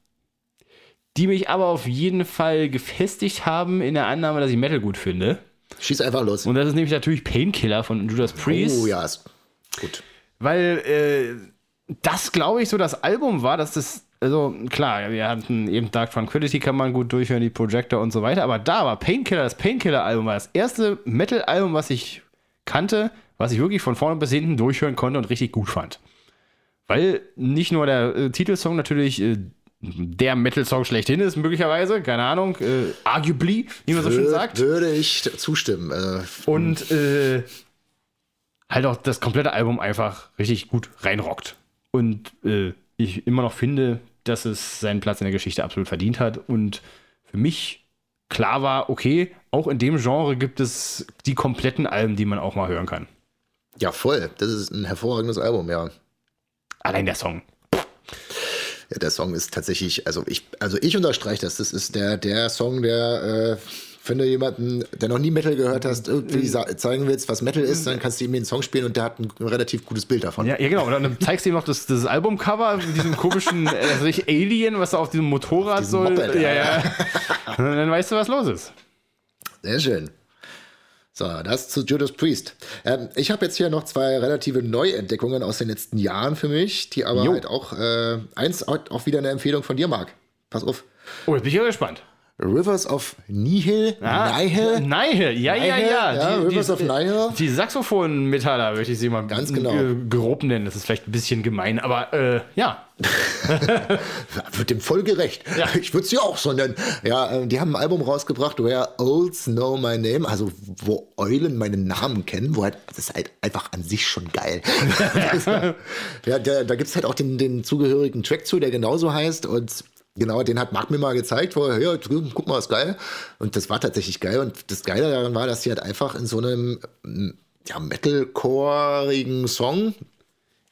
die mich aber auf jeden Fall gefestigt haben in der Annahme, dass ich Metal gut finde. Schieß einfach los. Und das ist nämlich natürlich Painkiller von Judas Priest. Oh ja, ist gut. Weil äh, das, glaube ich, so das Album war, dass das, also klar, wir hatten eben Dark Tranquility kann man gut durchhören, die Projector und so weiter, aber da war Painkiller, das Painkiller-Album war das erste Metal-Album, was ich kannte, was ich wirklich von vorne bis hinten durchhören konnte und richtig gut fand. Weil nicht nur der äh, Titelsong natürlich äh, der Metal-Song schlechthin ist, möglicherweise, keine Ahnung, äh, arguably, wie man so schön sagt. Würde ich zustimmen. Äh, Und äh, halt auch das komplette Album einfach richtig gut reinrockt. Und äh, ich immer noch finde, dass es seinen Platz in der Geschichte absolut verdient hat. Und für mich klar war, okay, auch in dem Genre gibt es die kompletten Alben, die man auch mal hören kann. ja, voll. Das ist ein hervorragendes Album, ja. Allein der Song. Ja, der Song ist tatsächlich, also ich, also ich unterstreiche das. Das ist der, der Song, der, äh, wenn du jemanden, der noch nie Metal gehört hast, irgendwie zeigen willst, was Metal ist, dann kannst du ihm den Song spielen und der hat ein relativ gutes Bild davon. Ja, ja genau. Und dann zeigst du ihm noch das, das Albumcover mit diesem komischen weiß ich, Alien, was da auf diesem Motorrad Diesem so. Moped, ja, ja. Und dann weißt du, was los ist. Sehr schön. So, das zu Judas Priest. Ähm, ich habe jetzt hier noch zwei relative Neuentdeckungen aus den letzten Jahren für mich, die aber Jo. halt auch, äh, eins auch auch wieder eine Empfehlung von dir, Marc. Pass auf. Oh, jetzt bin ich ja gespannt. Rivers of Nihil, Ah, Nihil, Nihil, ja, ja, Nihil, ja. ja, Die- Rivers die- of Nihil. Die Saxophon-Metaller möchte ich sie mal Ganz genau. äh, grob nennen. Das ist vielleicht ein bisschen gemein, aber äh, ja. wird dem voll gerecht. Ja. Ich würde sie auch so nennen. Ja, äh, die haben ein Album rausgebracht, Where Owls Know My Name, also wo Eulen meinen Namen kennen, wo halt, das ist halt einfach an sich schon geil. ja, da, da gibt es halt auch den, den zugehörigen Track zu, der genauso heißt und Genau, den hat Marc mir mal gezeigt, wo er, ja, guck mal, ist geil. Und das war tatsächlich geil. Und das Geile daran war, dass sie halt einfach in so einem mm, ja, Metalcore-igen Song,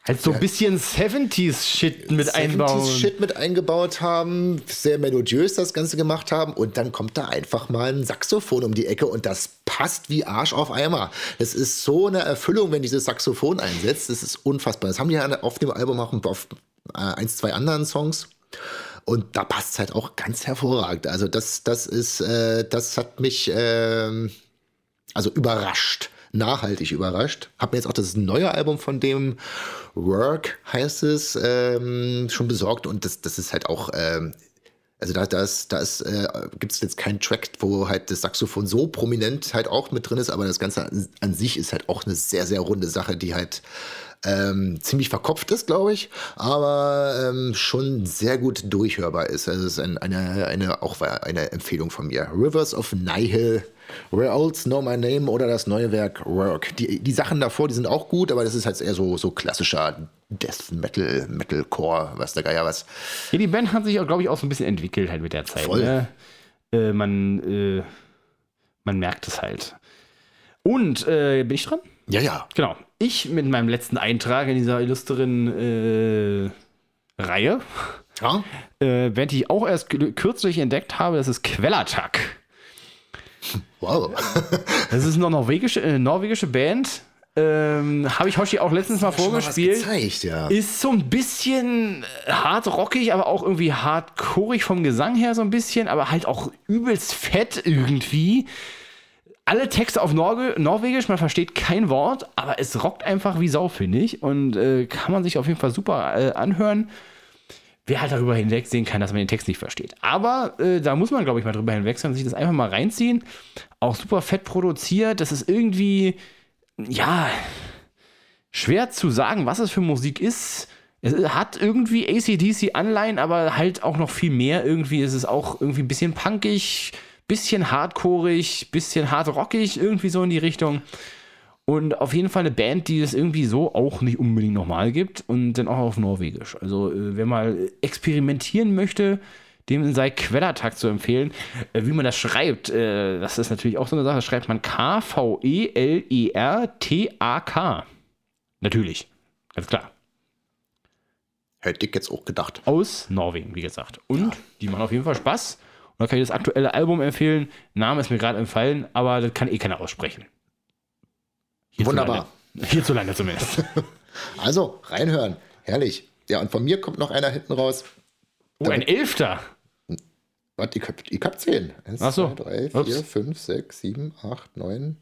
Halt so ein bisschen 70s-Shit mit einbauen. 70s Shit mit eingebaut haben, sehr melodiös das Ganze gemacht haben und dann kommt da einfach mal ein Saxophon um die Ecke und das passt wie Arsch auf Eimer. Es ist so eine Erfüllung, wenn dieses Saxophon einsetzt. Das ist unfassbar. Das haben die ja auf dem Album auch auf äh, eins, zwei anderen Songs. Und da passt es halt auch ganz hervorragend. Also das, das ist, äh, das hat mich ähm, also überrascht, nachhaltig überrascht. Hab mir jetzt auch das neue Album von dem Work heißt es ähm, schon besorgt und das, das ist halt auch ähm, also da, da, ist, da äh, gibt es jetzt keinen Track, wo halt das Saxophon so prominent halt auch mit drin ist, aber das Ganze an, an sich ist halt auch eine sehr, sehr runde Sache, die halt ähm, ziemlich verkopft ist, glaube ich, aber ähm, schon sehr gut durchhörbar ist. Also es ist ein, eine, eine, auch eine Empfehlung von mir. Rivers of Nihil, Where Olds Know My Name oder das neue Werk Work. Die, die Sachen davor, die sind auch gut, aber das ist halt eher so, so klassischer Death Metal, Metalcore, was der Geier was. Ja, die Band hat sich auch, glaube ich, auch so ein bisschen entwickelt halt mit der Zeit. Voll. Ne? Äh, man, äh, man merkt es halt. Und, äh, bin ich dran? Ja, ja. Genau. Ich mit meinem letzten Eintrag in dieser illustren äh, Reihe, ja? äh, die ich auch erst kü- kürzlich entdeckt habe, das ist Quellattack. Wow. Das ist eine norwegische, äh, norwegische Band. Ähm, habe ich Hoshi auch letztens mal vorgespielt. gezeigt, ja. Ist so ein bisschen hart rockig, aber auch irgendwie hardcoreig vom Gesang her so ein bisschen, aber halt auch übelst fett irgendwie. Alle Texte auf Norge Norwegisch, man versteht kein Wort, aber es rockt einfach wie Sau, finde ich. Und äh, kann man sich auf jeden Fall super äh, anhören. Wer halt darüber hinwegsehen kann, dass man den Text nicht versteht. Aber äh, da muss man, glaube ich, mal drüber hinwegsehen und sich das einfach mal reinziehen. Auch super fett produziert. Das ist irgendwie, ja, schwer zu sagen, was es für Musik ist. Es hat irgendwie ACDC-Anleihen, aber halt auch noch viel mehr. Irgendwie ist es auch irgendwie ein bisschen punkig, bisschen hardcoreig, bisschen hard rockig, irgendwie so in die Richtung. Und auf jeden Fall eine Band, die es irgendwie so auch nicht unbedingt nochmal gibt und dann auch auf Norwegisch. Also, äh, wer mal experimentieren möchte, dem sei Quellertag zu empfehlen. Äh, wie man das schreibt, äh, das ist natürlich auch so eine Sache, das schreibt man K-V-E-L-E-R-T-A-K. Natürlich, ganz klar. Hätte ich jetzt auch gedacht. Aus Norwegen, wie gesagt. Und die machen auf jeden Fall Spaß. Da kann ich das aktuelle Album empfehlen. Name ist mir gerade entfallen, aber das kann eh keiner aussprechen. Wunderbar. Hierzulande zumindest. Also, reinhören. Herrlich. Ja, und von mir kommt noch einer hinten raus. Oh, ein Elfter. Warte, ich hab, ich hab zehn. Eins, Ach so. zwei, drei, vier, Ups. fünf, sechs, sieben, acht, neun,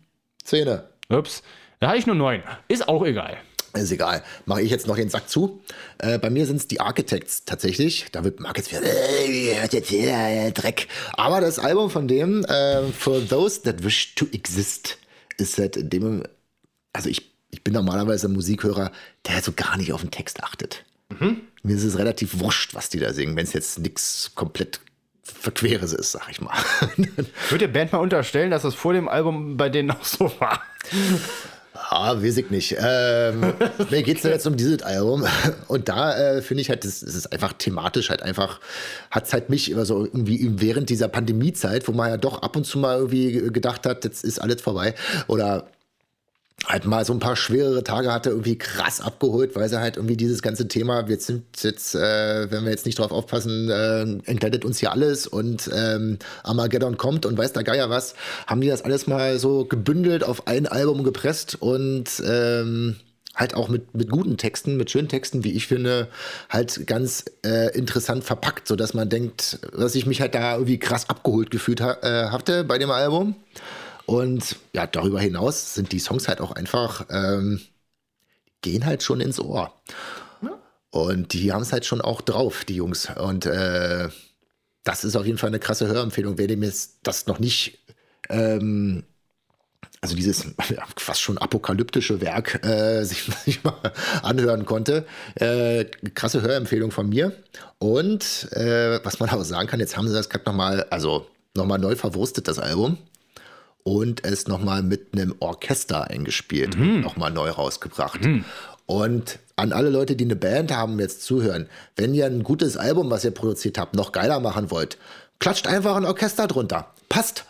zehn. Ups. Da habe ich nur neun. Ist auch egal. Ist egal. Mache ich jetzt noch den Sack zu. Äh, bei mir sind es die Architects tatsächlich. Da wird jetzt wieder, äh, hört jetzt hier äh, Dreck. Aber das Album von dem, äh, For Those That Wish to Exist, ist halt in dem, also ich, ich bin normalerweise ein Musikhörer, der halt so gar nicht auf den Text achtet. Mir ist es relativ wurscht, was die da singen, wenn es jetzt nichts komplett Verqueres ist, sag ich mal. Ich würde der Band mal unterstellen, dass das vor dem Album bei denen auch so war. Ah, weiß ich nicht. Ähm, mir geht es jetzt um dieses Album. Und da äh, finde ich halt, das, das ist einfach thematisch halt einfach, hat es halt mich immer so irgendwie während dieser Pandemiezeit, wo man ja doch ab und zu mal irgendwie gedacht hat, jetzt ist alles vorbei. Oder halt mal so ein paar schwerere Tage hatte, irgendwie krass abgeholt, weil sie halt irgendwie dieses ganze Thema, wir sind jetzt, äh, wenn wir jetzt nicht drauf aufpassen, äh, entgleitet uns hier alles und ähm, Armageddon kommt und weiß der Geier was, haben die das alles mal so gebündelt auf ein Album gepresst und ähm, halt auch mit, mit guten Texten, mit schönen Texten, wie ich finde, halt ganz äh, interessant verpackt, sodass man denkt, dass ich mich halt da irgendwie krass abgeholt gefühlt ha äh, hatte bei dem Album. Und ja, darüber hinaus sind die Songs halt auch einfach, ähm, gehen halt schon ins Ohr. Und die haben es halt schon auch drauf, die Jungs. Und äh, das ist auf jeden Fall eine krasse Hörempfehlung. Wer dem jetzt das noch nicht, ähm, also dieses ja, fast schon apokalyptische Werk äh, sich, sich, mal anhören konnte, äh, krasse Hörempfehlung von mir. Und äh, was man auch sagen kann, jetzt haben sie das gerade nochmal, also nochmal neu verwurstet, das Album. Und es nochmal mit einem Orchester eingespielt mhm. und nochmal neu rausgebracht. Mhm. Und an alle Leute, die eine Band haben, jetzt zuhören, wenn ihr ein gutes Album, was ihr produziert habt, noch geiler machen wollt, klatscht einfach ein Orchester drunter. Passt.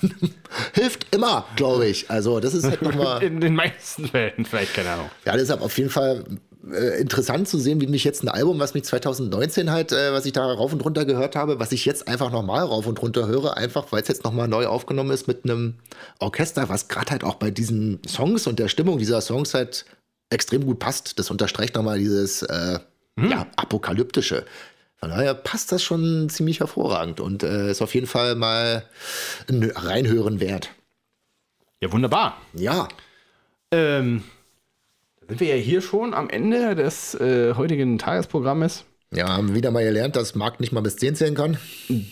Hilft immer, glaube ich. Also, das ist halt nochmal. In den meisten Fällen, vielleicht, keine Ahnung. Ja, deshalb auf jeden Fall äh, interessant zu sehen, wie mich jetzt ein Album, was mich 2019 halt, äh, was ich da rauf und runter gehört habe, was ich jetzt einfach nochmal rauf und runter höre, einfach weil es jetzt nochmal neu aufgenommen ist mit einem Orchester, was gerade halt auch bei diesen Songs und der Stimmung dieser Songs halt extrem gut passt. Das unterstreicht nochmal dieses äh, hm. ja, apokalyptische. Von daher passt das schon ziemlich hervorragend und äh, ist auf jeden Fall mal ein Reinhören wert. Ja, wunderbar. Ja. Ähm, sind wir ja hier schon am Ende des äh, heutigen Tagesprogrammes. Ja, haben wieder mal gelernt, dass Marc nicht mal bis 10 zählen kann.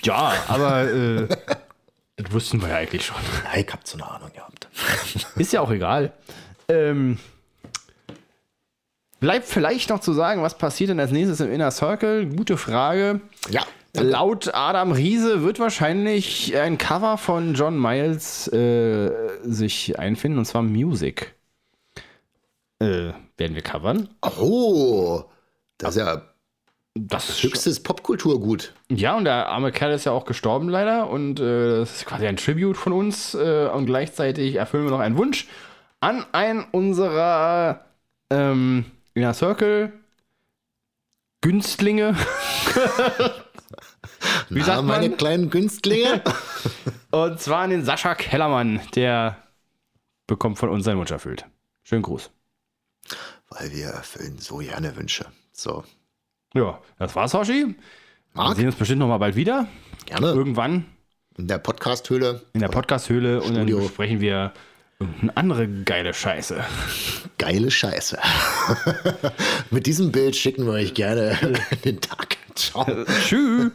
Ja, aber äh, das wussten wir ja eigentlich schon. Ja, ich hab so eine Ahnung gehabt. Ist ja auch egal. Ähm, Bleibt vielleicht noch zu sagen, was passiert denn als nächstes im Inner Circle? Gute Frage. Ja. Laut Adam Riese wird wahrscheinlich ein Cover von John Miles äh, sich einfinden, und zwar Music. Äh, werden wir covern. Oh, das ist ja das höchstes Popkulturgut. Ja, und der arme Kerl ist ja auch gestorben leider. Und äh, das ist quasi ein Tribute von uns. Äh, und gleichzeitig erfüllen wir noch einen Wunsch an einen unserer ähm, Inner Circle, Günstlinge. Wie Na, sagt man? meine kleinen Günstlinge. Und zwar an den Sascha Kellermann, der bekommt von uns seinen Wunsch erfüllt. Schönen Gruß. Weil wir erfüllen so gerne Wünsche. So. Ja, das war's, Hoshi. Wir sehen uns bestimmt noch mal bald wieder. Gerne. Irgendwann. In der Podcast-Höhle. In der Podcast-Höhle und dann besprechen wir Irgendeine andere geile Scheiße. Geile Scheiße. Mit diesem Bild schicken wir euch gerne den Tag. Ciao. Tschüss.